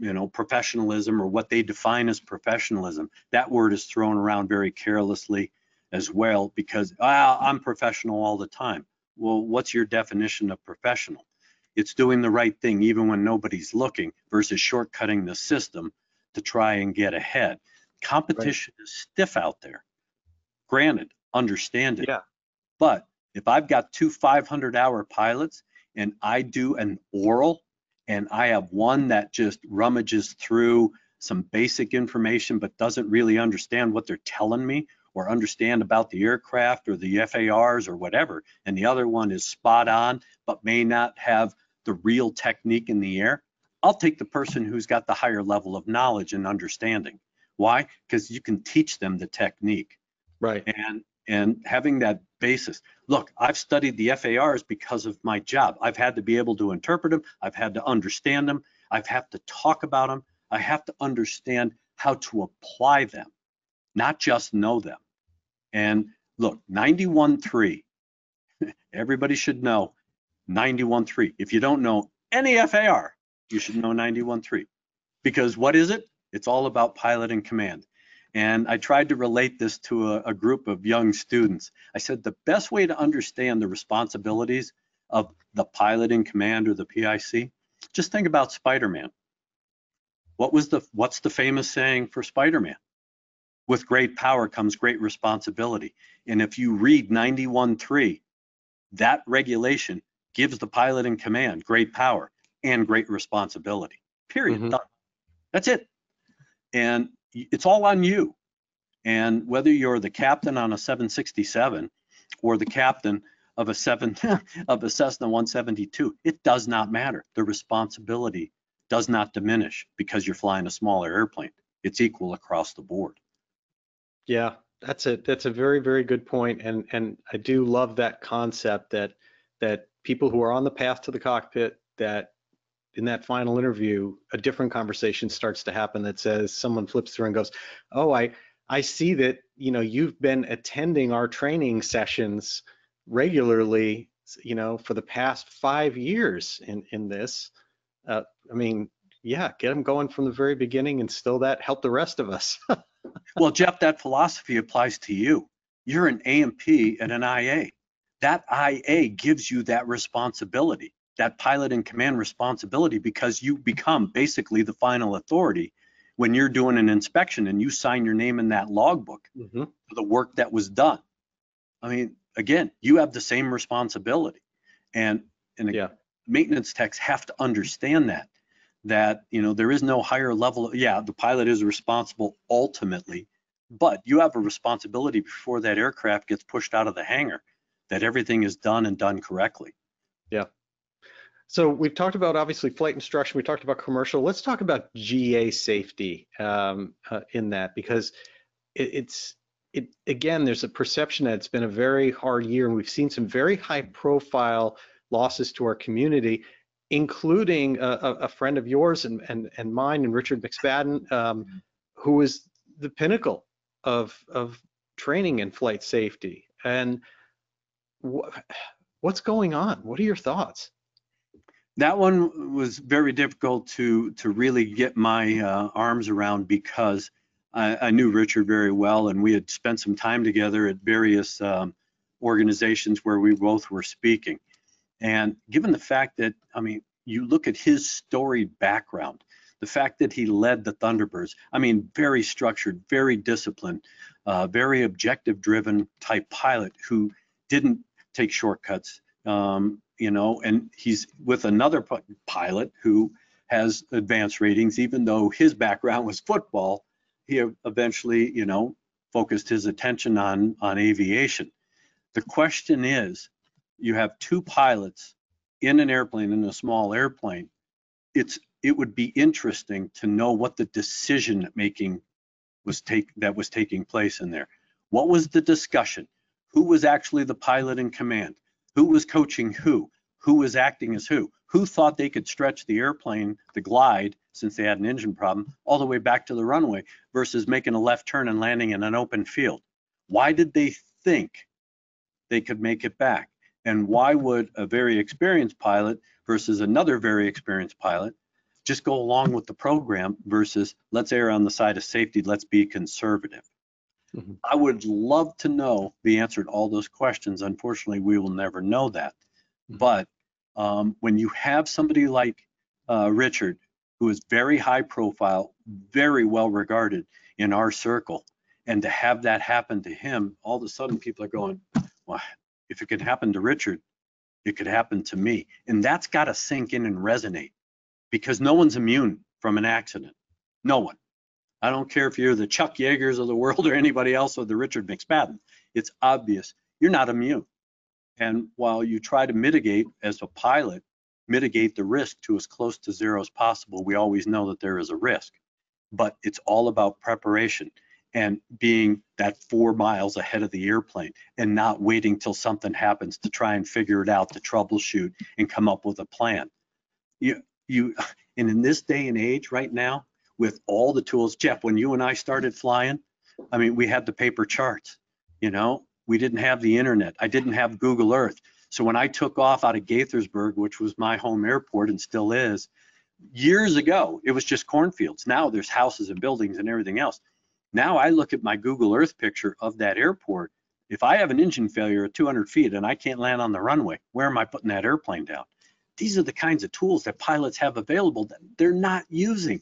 Speaker 3: you know professionalism or what they define as professionalism. That word is thrown around very carelessly as well because ah, i'm professional all the time. Well what's your definition of professional? It's doing the right thing even when nobody's looking versus shortcutting the system to try and get ahead. Competition right. is stiff out there. Granted understand it
Speaker 2: yeah.
Speaker 3: But if i've got two 500 hour pilots and I do an oral and I have one that just rummages through some basic information but doesn't really understand what they're telling me or understand about the aircraft or the FARs or whatever, and the other one is spot on but may not have the real technique in the air, I'll take the person who's got the higher level of knowledge and understanding. Why? Because you can teach them the technique.
Speaker 2: Right.
Speaker 3: And and having that basis. Look, I've studied the FARs because of my job. I've had to be able to interpret them. I've had to understand them. I've had to talk about them. I have to understand how to apply them, not just know them. And look, 91.3, everybody should know 91.3. If you don't know any FAR, you should know 91.3. Because what is it? It's all about pilot and command. And I tried to relate this to a, a, group of young students. I said the best way to understand the responsibilities of the pilot in command or the PIC, just think about Spider-Man. What was the what's the famous saying for Spider-Man? With great power comes great responsibility. And if you read 91.3, that regulation gives the pilot in command great power and great responsibility. Period. Mm-hmm. That's it. And it's all on you. And whether you're the captain on a 767 or the captain of a seven of a Cessna 172, it does not matter. The responsibility does not diminish because you're flying a smaller airplane. It's equal across the board.
Speaker 2: Yeah, that's a that's a very very good point, and and I do love that concept that that people who are on the path to the cockpit that in that final interview, a different conversation starts to happen that says someone flips through and goes, "Oh, I I see that you know you've been attending our training sessions regularly, you know, for the past five years in in this." Uh, I mean, yeah, get them going from the very beginning, and still that help the rest of us.
Speaker 3: well, Jeff, that philosophy applies to you. You're an A&P and an IA. That IA gives you that responsibility that pilot and command responsibility because you become basically the final authority when you're doing an inspection and you sign your name in that logbook mm-hmm. for the work that was done. I mean, again, you have the same responsibility. And, and yeah. maintenance techs have to understand that, that, you know, there is no higher level. Yeah, the pilot is responsible ultimately, but you have a responsibility before that aircraft gets pushed out of the hangar that everything is done and done correctly.
Speaker 2: Yeah. So we've talked about obviously flight instruction. We talked about commercial. Let's talk about GA safety um, uh, in that because it, it's it again. There's a perception that it's been a very hard year, and we've seen some very high-profile losses to our community, including a, a friend of yours and and and mine, and Richard McSpadden, um, who is the pinnacle of of training in flight safety. And wh what's going on? What are your thoughts?
Speaker 3: that one was very difficult to to really get my uh, arms around because I, I, knew Richard very well, and we had spent some time together at various um, organizations where we both were speaking. And given the fact that, I mean, you look at his storied background, the fact that he led the Thunderbirds, I mean, very structured, very disciplined, uh, very objective-driven type pilot who didn't take shortcuts, um, you know, and he's with another pilot who has advanced ratings, even though his background was football, he eventually, you know, focused his attention on, on aviation. The question is, you have two pilots in an airplane, in a small airplane, it's, it would be interesting to know what the decision making was take, that was taking place in there. What was the discussion? Who was actually the pilot in command? Who was coaching who? Who was acting as who? Who thought they could stretch the airplane, the glide, since they had an engine problem, all the way back to the runway versus making a left turn and landing in an open field? Why did they think they could make it back? And why would a very experienced pilot versus another very experienced pilot just go along with the program versus let's err on the side of safety, let's be conservative?
Speaker 2: Mhm.
Speaker 3: I would love to know the answer to all those questions. Unfortunately, we will never know that.
Speaker 2: Mhm.
Speaker 3: But um, when you have somebody like uh, Richard, who is very high profile, very well regarded in our circle, and to have that happen to him, all of a sudden people are going, well, if it could happen to Richard, it could happen to me. And that's got to sink in and resonate because no one's immune from an accident. No one. I don't care if you're the Chuck Yeagers of the world or anybody else or the Richard McSpadden. It's obvious you're not immune. And while you try to mitigate as a pilot, mitigate the risk to as close to zero as possible, we always know that there is a risk. But it's all about preparation and being that four miles ahead of the airplane and not waiting till something happens to try and figure it out, to troubleshoot and come up with a plan. You, you, and in this day and age right now, with all the tools, Jeff, when you and I started flying, I mean, we had the paper charts, you know, we didn't have the internet. I didn't have Google Earth. So when I took off out of Gaithersburg, which was my home airport and still is, years ago, it was just cornfields. Now there's houses and buildings and everything else. Now I look at my Google Earth picture of that airport. If I have an engine failure at 200 feet and I can't land on the runway, where am I putting that airplane down? These are the kinds of tools that pilots have available that they're not using.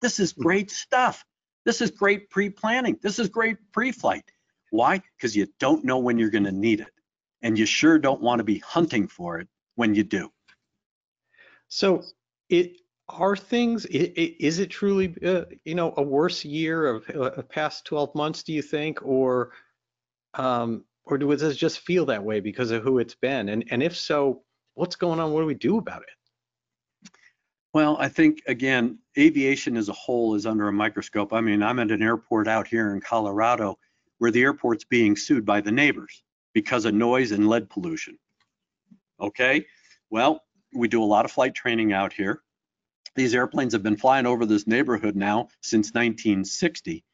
Speaker 3: This is hmm. great stuff. This is great pre-planning. This is great pre-flight. Why? Because you don't know when you're going to need it. And you sure don't want to be hunting for it when you do.
Speaker 2: So it are things, is it truly, uh, you know, a worse year of uh, of past 12 months, do you think? Or, um, or does it just feel that way because of who it's been? And, and if so, what's going on? What do we do about it?
Speaker 3: Well, I think again, aviation as a whole is under a microscope. I mean, I'm at an airport out here in Colorado where the airport's being sued by the neighbors because of noise and lead pollution. Okay, well, we do a lot of flight training out here. These airplanes have been flying over this neighborhood now since 1960,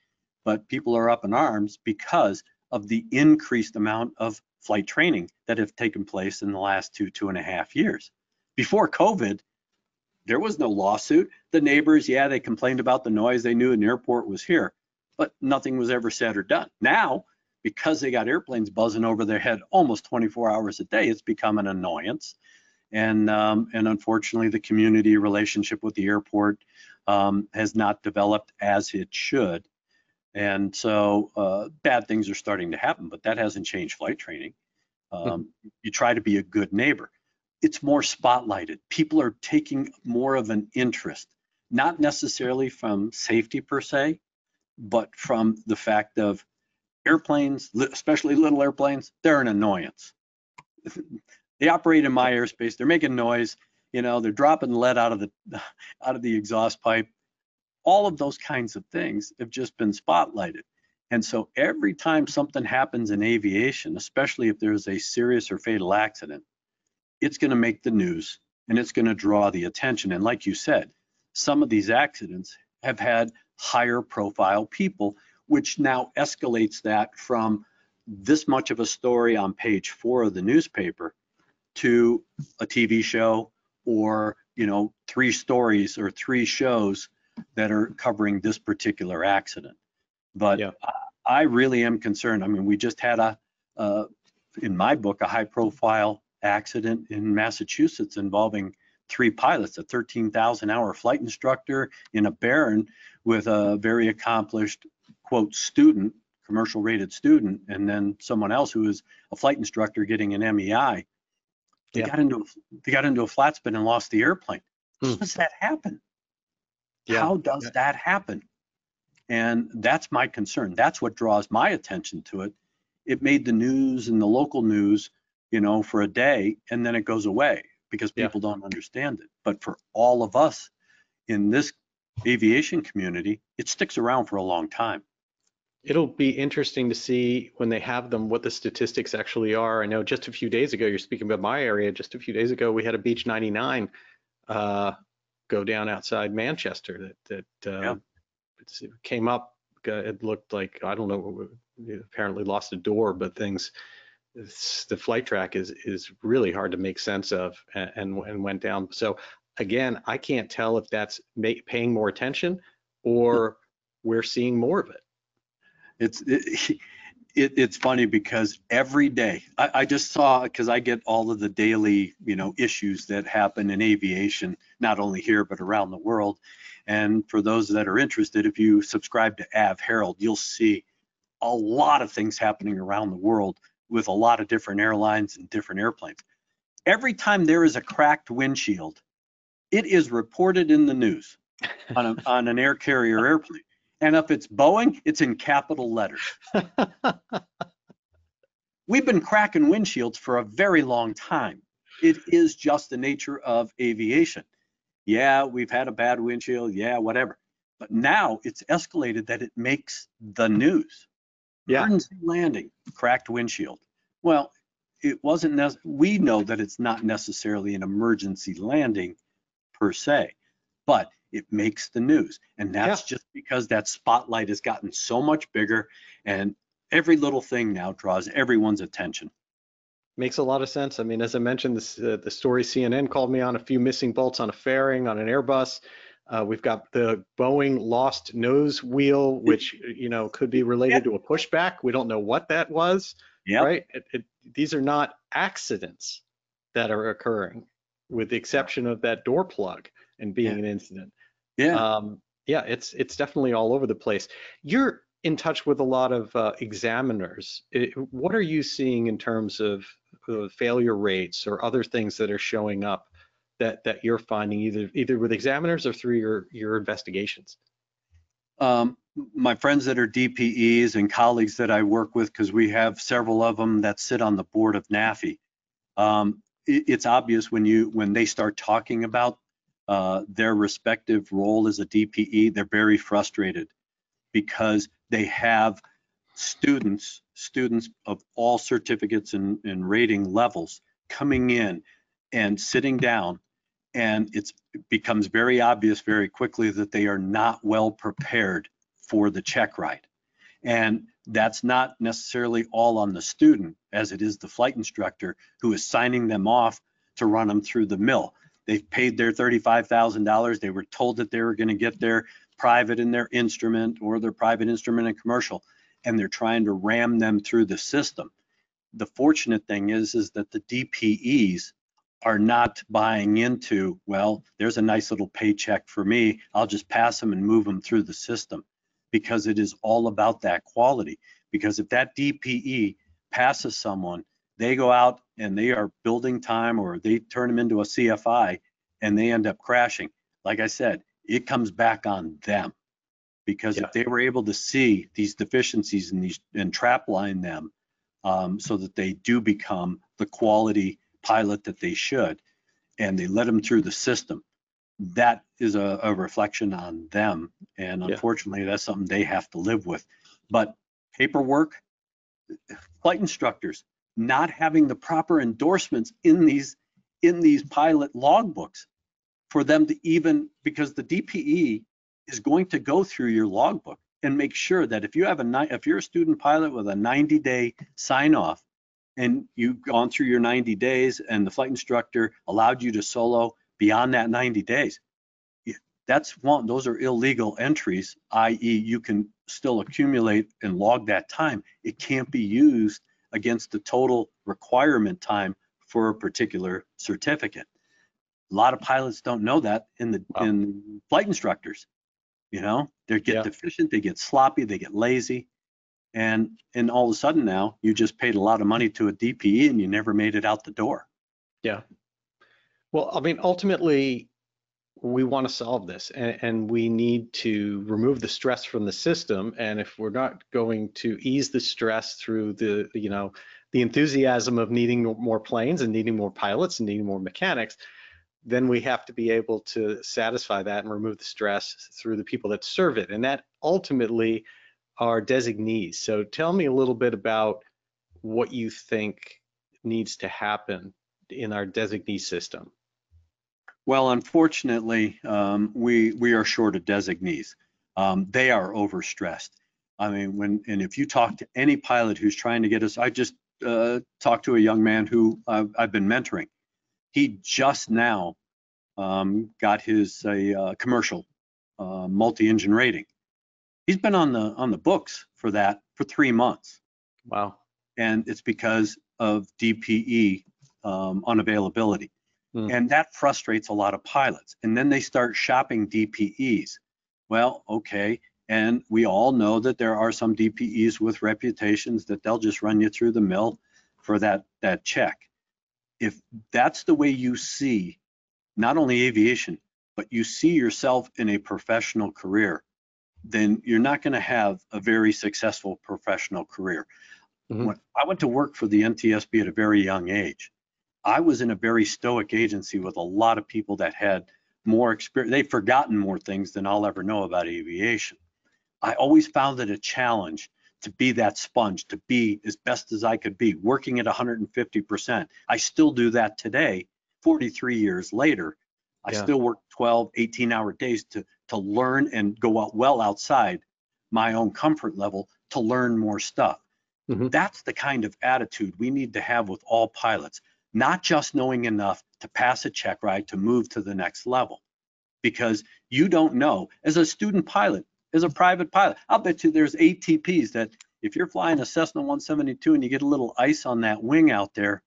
Speaker 3: but people are up in arms because of the increased amount of flight training that have taken place in the last two, two and a half years. Before COVID, there was no lawsuit. The neighbors, yeah, they complained about the noise. They knew an airport was here, but nothing was ever said or done. Now, because they got airplanes buzzing over their head almost 24 hours a day, it's become an annoyance. And um, and unfortunately, the community relationship with the airport um, has not developed as it should. And so uh, bad things are starting to happen, but that hasn't changed flight training. Um, You try to be a good neighbor it's more spotlighted. People are taking more of an interest, not necessarily from safety per se, but from the fact of airplanes, especially little airplanes, they're an annoyance. They operate in my airspace, they're making noise, you know, they're dropping lead out of the out of the exhaust pipe. All of those kinds of things have just been spotlighted. And so every time something happens in aviation, especially if there's a serious or fatal accident, it's going to make the news and it's going to draw the attention. And like you said, some of these accidents have had higher profile people, which now escalates that from this much of a story on page four of the newspaper to a TV show or, you know, three stories or three shows that are covering this particular accident. But
Speaker 2: Yeah.
Speaker 3: I- I really am concerned. I mean, we just had a, uh, in my book, a high profile accident in Massachusetts involving three pilots, a 13,000 hour flight instructor in a Baron with a very accomplished quote student, commercial rated student, and then someone else who is a flight instructor getting an MEI. They
Speaker 2: Yeah.
Speaker 3: got into they got into a flat spin and lost the airplane. How
Speaker 2: Hmm.
Speaker 3: does that happen?
Speaker 2: Yeah,
Speaker 3: How does
Speaker 2: yeah.
Speaker 3: that happen? And that's my concern. That's what draws my attention to it. It made the news and the local news, you know, for a day and then it goes away. because people don't understand it. But for all of us in this aviation community, it sticks around for a long time.
Speaker 2: It'll be interesting to see when they have them what the statistics actually are. I know just a few days ago, you're speaking about my area, just a few days ago, we had a Beech 99 uh, go down outside Manchester that, that uh,
Speaker 3: Yeah.
Speaker 2: it came up. It looked like, I don't know, apparently lost a door, but things, it's- the flight track is, is really hard to make sense of and, and, and went down. So again, I can't tell if that's ma- paying more attention or we're seeing more of it.
Speaker 3: It's it, it, it's funny because every day I, I just saw because I get all of the daily you know issues that happen in aviation, not only here but around the world. And for those that are interested, if you subscribe to Av Herald, you'll see a lot of things happening around the world with a lot of different airlines and different airplanes. Every time there is a cracked windshield, it is reported in the news on, a, on an air carrier airplane. And if it's Boeing, it's in capital letters. We've been cracking windshields for a very long time. It is just the nature of aviation. Yeah, we've had a bad windshield. Yeah, whatever. But now it's escalated that it makes the news.
Speaker 2: Yeah.
Speaker 3: Emergency landing, cracked windshield. Well, it wasn't, nec- we know that it's not necessarily an emergency landing per se, but it makes the news. And that's just because that spotlight has gotten so much bigger and every little thing now draws everyone's attention.
Speaker 2: Makes a lot of sense. I mean, as I mentioned, this, uh, the story CNN called me on a few missing bolts on a fairing on an Airbus. Uh, we've got the Boeing lost nose wheel, which you know could be related to a pushback. We don't know what that was,
Speaker 3: Yep.
Speaker 2: right? It, it, these are not accidents that are occurring, with the exception of that door plug and being
Speaker 3: Yeah.
Speaker 2: an incident.
Speaker 3: Yeah.
Speaker 2: Um, yeah, it's it's definitely all over the place. You're in touch with a lot of uh, examiners. I- what are you seeing in terms of uh, failure rates or other things that are showing up that that you're finding either either with examiners or through your your investigations?
Speaker 3: um, my friends that are DPEs and colleagues that I work with, because we have several of them that sit on the board of NAFI. Um, it- it's obvious when you when they start talking about uh, their respective role as a DPE, they're very frustrated because they have students, students of all certificates and, and rating levels coming in and sitting down and it's, it becomes very obvious very quickly that they are not well prepared for the check ride. And that's not necessarily all on the student, as it is the flight instructor who is signing them off to run them through the mill. They've paid their $35,000. They were told that they were going to get their private in their instrument or their private instrument and commercial, and they're trying to ram them through the system. The fortunate thing is, is that the DPEs are not buying into, well, there's a nice little paycheck for me. I'll just pass them and move them through the system because it is all about that quality. Because if that DPE passes someone, they go out and they are building time or they turn them into a CFI and they end up crashing. Like I said, it comes back on them. Because
Speaker 2: Yeah.
Speaker 3: if they were able to see these deficiencies and these and trap line them um, so that they do become the quality pilot that they should, and they let them through the system, that is a, a reflection on them. And
Speaker 2: Yeah.
Speaker 3: unfortunately, that's something they have to live with. But paperwork, flight instructors not having the proper endorsements in these in these pilot logbooks for them to even because the DPE is going to go through your logbook and make sure that if you have a if you're a student pilot with a 90 day sign off and you've gone through your 90 days and the flight instructor allowed you to solo beyond that 90 days that's one those are illegal entries i.e you can still accumulate and log that time. It can't be used against the total requirement time for a particular certificate a lot of pilots don't know that in the
Speaker 2: Wow.
Speaker 3: in flight instructors you know they get
Speaker 2: Yeah.
Speaker 3: deficient they get sloppy they get lazy and and all of a sudden now you just paid a lot of money to a dpe and you never made it out the door Yeah.
Speaker 2: Well, I mean, ultimately, we want to solve this and, and we need to remove the stress from the system. And if we're not going to ease the stress through the, you know, the enthusiasm of needing more planes and needing more pilots and needing more mechanics, then we have to be able to satisfy that and remove the stress through the people that serve it. And that ultimately are designees. So tell me a little bit about what you think needs to happen in our designee system.
Speaker 3: Well, unfortunately, um, we we are short of designees. Um, they are overstressed. I mean, when and if you talk to any pilot who's trying to get us, I just uh, talked to a young man who I've, I've been mentoring. He just now um, got his a uh, commercial uh, multi-engine rating. He's been on the on the books for that for three months.
Speaker 2: Wow.
Speaker 3: And it's because of DPE um, unavailability. Mm. And that frustrates a lot of pilots. And then they start shopping DPEs. Well, okay. And we all know that there are some DPEs with reputations that they'll just run you through the mill for that, that check. If that's the way you see not only aviation, but you see yourself in a professional career, then you're not going to have a very successful professional career. Mm-hmm. I went to work for the NTSB at a very young age, I was in a very stoic agency with a lot of people that had more experience. They've forgotten more things than I'll ever know about aviation. I always found it a challenge to be that sponge, to be as best as I could be, working at 150%. I still do that today, 43 years later. I yeah. still work 12, 18 hour days to, to learn and go out well outside my own comfort level to learn more stuff. Mm-hmm. That's the kind of attitude we need to have with all pilots not just knowing enough to pass a check ride to move to the next level. Because you don't know, as a student pilot, as a private pilot, I'll bet you there's ATPs that if you're flying a Cessna 172 and you get a little ice on that wing out there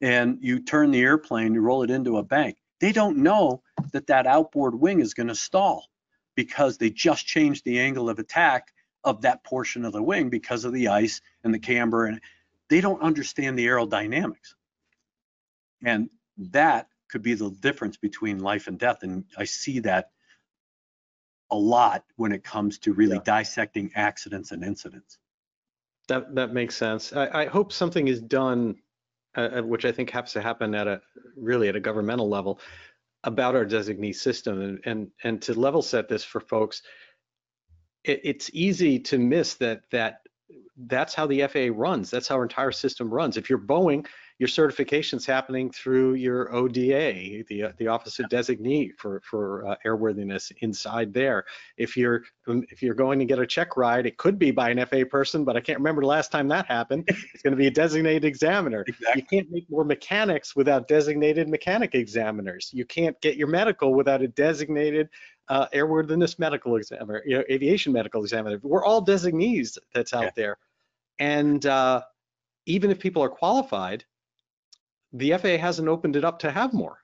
Speaker 3: and you turn the airplane, you roll it into a bank, they don't know that that outboard wing is going to stall because they just changed the angle of attack of that portion of the wing because of the ice and the camber and they don't understand the aerodynamics. And that could be the difference between life and death. And I see that a lot when it comes to really yeah. dissecting accidents and incidents.
Speaker 2: That that makes sense. I, I hope something is done, uh, uh, which I think has to happen at a really at a governmental level, about our designee system and and, and to level set this for folks. It, it's easy to miss that that that's how the FAA runs. That's how our entire system runs. If you're Boeing, your certification's happening through your ODA, the uh, the Office of Designee for for uh, airworthiness inside there. If you're if you're going to get a check ride, it could be by an FAA person, but I can't remember the last time that happened. It's going to be a designated examiner. Exactly. You can't make more mechanics without designated mechanic examiners. You can't get your medical without a designated uh, airworthiness medical examiner, you know, aviation medical examiner. We're all designees that's out yeah. there, and uh, even if people are qualified, the FAA hasn't opened it up to have more.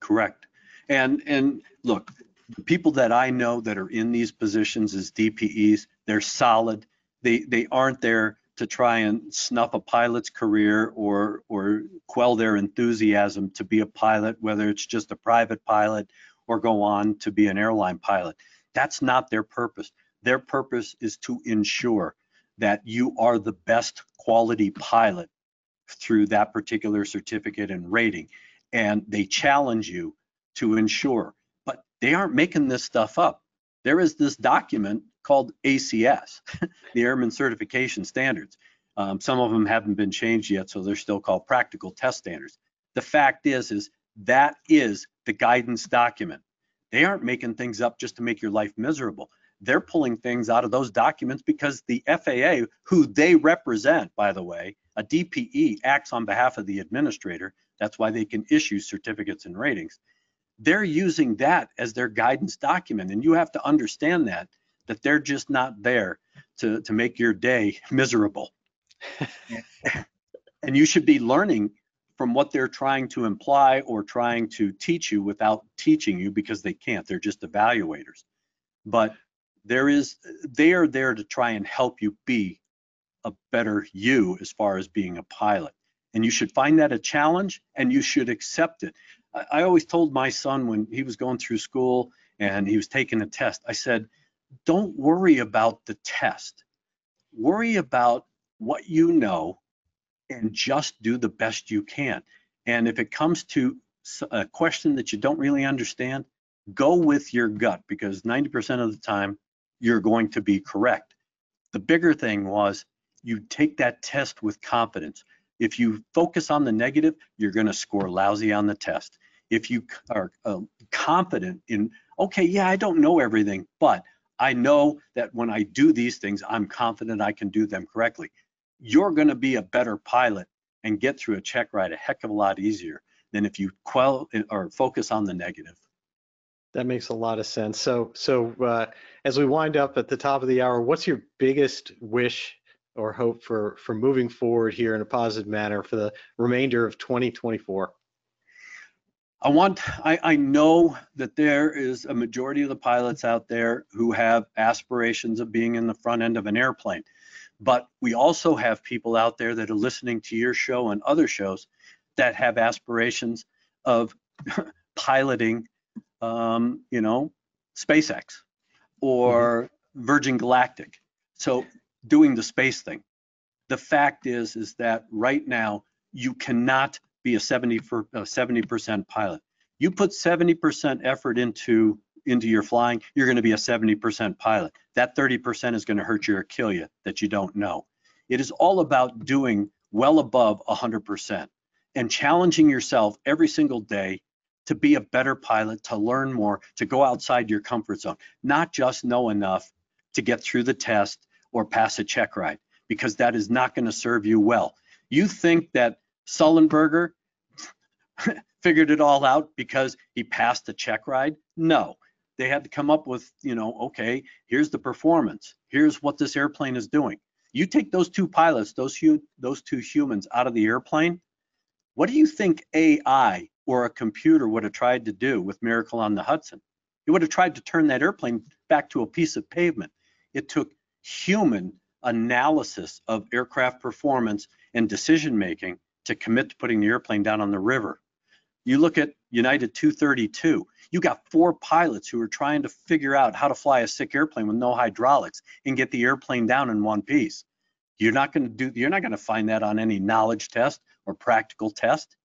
Speaker 3: Correct. And and look, the people that I know that are in these positions as DPEs, they're solid. They they aren't there to try and snuff a pilot's career or or quell their enthusiasm to be a pilot, whether it's just a private pilot or go on to be an airline pilot. That's not their purpose. Their purpose is to ensure that you are the best quality pilot through that particular certificate and rating. And they challenge you to ensure, but they aren't making this stuff up. There is this document called ACS, the Airman Certification Standards. Um, some of them haven't been changed yet, so they're still called practical test standards. The fact is, is that is the guidance document. They aren't making things up just to make your life miserable. They're pulling things out of those documents because the FAA, who they represent, by the way, a DPE acts on behalf of the administrator. That's why they can issue certificates and ratings. They're using that as their guidance document. And you have to understand that, that they're just not there to, to make your day miserable. and you should be learning from what they're trying to imply or trying to teach you without teaching you because they can't. They're just evaluators. But there is, they are there to try and help you be a better you as far as being a pilot. And you should find that a challenge and you should accept it. I, I always told my son when he was going through school and he was taking a test, I said, don't worry about the test. Worry about what you know and just do the best you can. And if it comes to a question that you don't really understand, go with your gut because 90% of the time you're going to be correct. The bigger thing was you take that test with confidence. If you focus on the negative, you're going to score lousy on the test. If you are uh, confident in, okay, yeah, I don't know everything, but I know that when I do these things, I'm confident I can do them correctly. You're going to be a better pilot and get through a check ride a heck of a lot easier than if you quell or focus on the negative.
Speaker 2: That makes a lot of sense. So, so uh, as we wind up at the top of the hour, what's your biggest wish or hope for for moving forward here in a positive manner for the remainder of 2024?
Speaker 3: I want, I, I know that there is a majority of the pilots out there who have aspirations of being in the front end of an airplane. But we also have people out there that are listening to your show and other shows that have aspirations of piloting, um, you know, SpaceX or mm-hmm. Virgin Galactic. So doing the space thing. The fact is, is that right now you cannot be a 70 for a 70% pilot. You put 70% effort into into your flying, you're going to be a 70% pilot. That 30% is going to hurt you or kill you that you don't know. It is all about doing well above 100% and challenging yourself every single day to be a better pilot, to learn more, to go outside your comfort zone, not just know enough to get through the test or pass a check ride, because that is not going to serve you well. You think that Sullenberger figured it all out because he passed a check ride? No. They had to come up with, you know, okay, here's the performance. Here's what this airplane is doing. You take those two pilots, those those two humans out of the airplane. What do you think AI or a computer would have tried to do with Miracle on the Hudson? It would have tried to turn that airplane back to a piece of pavement. It took human analysis of aircraft performance and decision making to commit to putting the airplane down on the river. You look at United 232, you got four pilots who are trying to figure out how to fly a sick airplane with no hydraulics and get the airplane down in one piece. You're not going to do you're not going to find that on any knowledge test or practical test.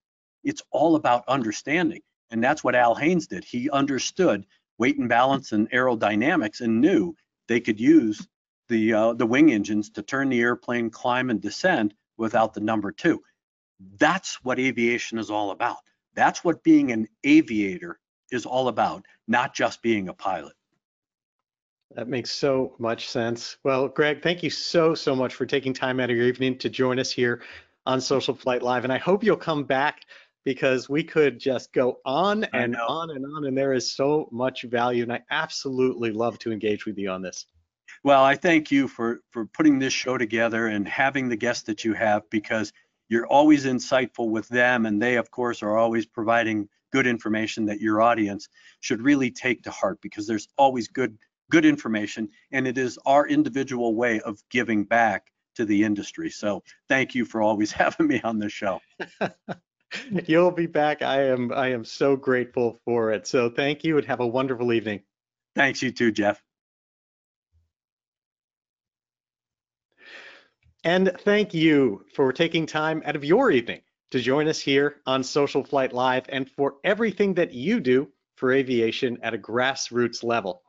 Speaker 3: It's all about understanding. And that's what Al Haynes did. He understood weight and balance and aerodynamics and knew they could use the uh, the wing engines to turn the airplane, climb and descend without the number two. That's what aviation is all about. That's what being an aviator is all about, not just being a pilot.
Speaker 2: That makes so much sense. Well, Greg, thank you so, so much for taking time out of your evening to join us here on Social Flight Live. And I hope you'll come back because we could just go on and on and on. And there is so much value. And I absolutely love to engage with you on this.
Speaker 3: Well, I thank you for for putting this show together and having the guests that you have because you're always insightful with them and they of course are always providing good information that your audience should really take to heart because there's always good good information and it is our individual way of giving back to the industry. So thank you for always having me on the show.
Speaker 2: You'll be back. I am I am so grateful for it. So thank you and have a wonderful evening.
Speaker 3: Thanks you too, Jeff.
Speaker 2: And thank you for taking time out of your evening to join us here on Social Flight Live and for everything that you do for aviation at a grassroots level.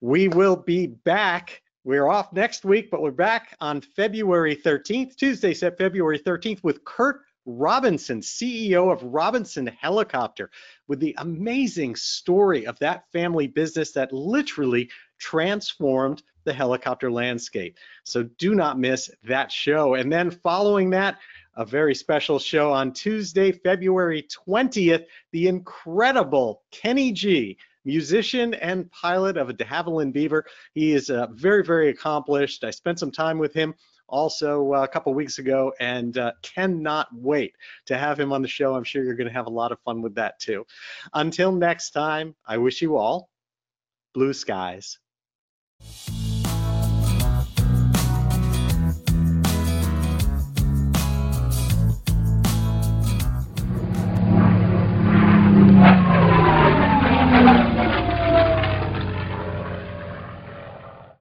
Speaker 2: We will be back. We're off next week, but we're back on February 13th, Tuesday, February 13th, with Kurt Robinson, CEO of Robinson Helicopter, with the amazing story of that family business that literally transformed the helicopter landscape. So do not miss that show. And then following that, a very special show on Tuesday, February 20th, the incredible Kenny G, musician and pilot of a de Havilland Beaver. He is uh, very, very accomplished. I spent some time with him also uh, a couple weeks ago and uh, cannot wait to have him on the show. I'm sure you're going to have a lot of fun with that too. Until next time, I wish you all blue skies.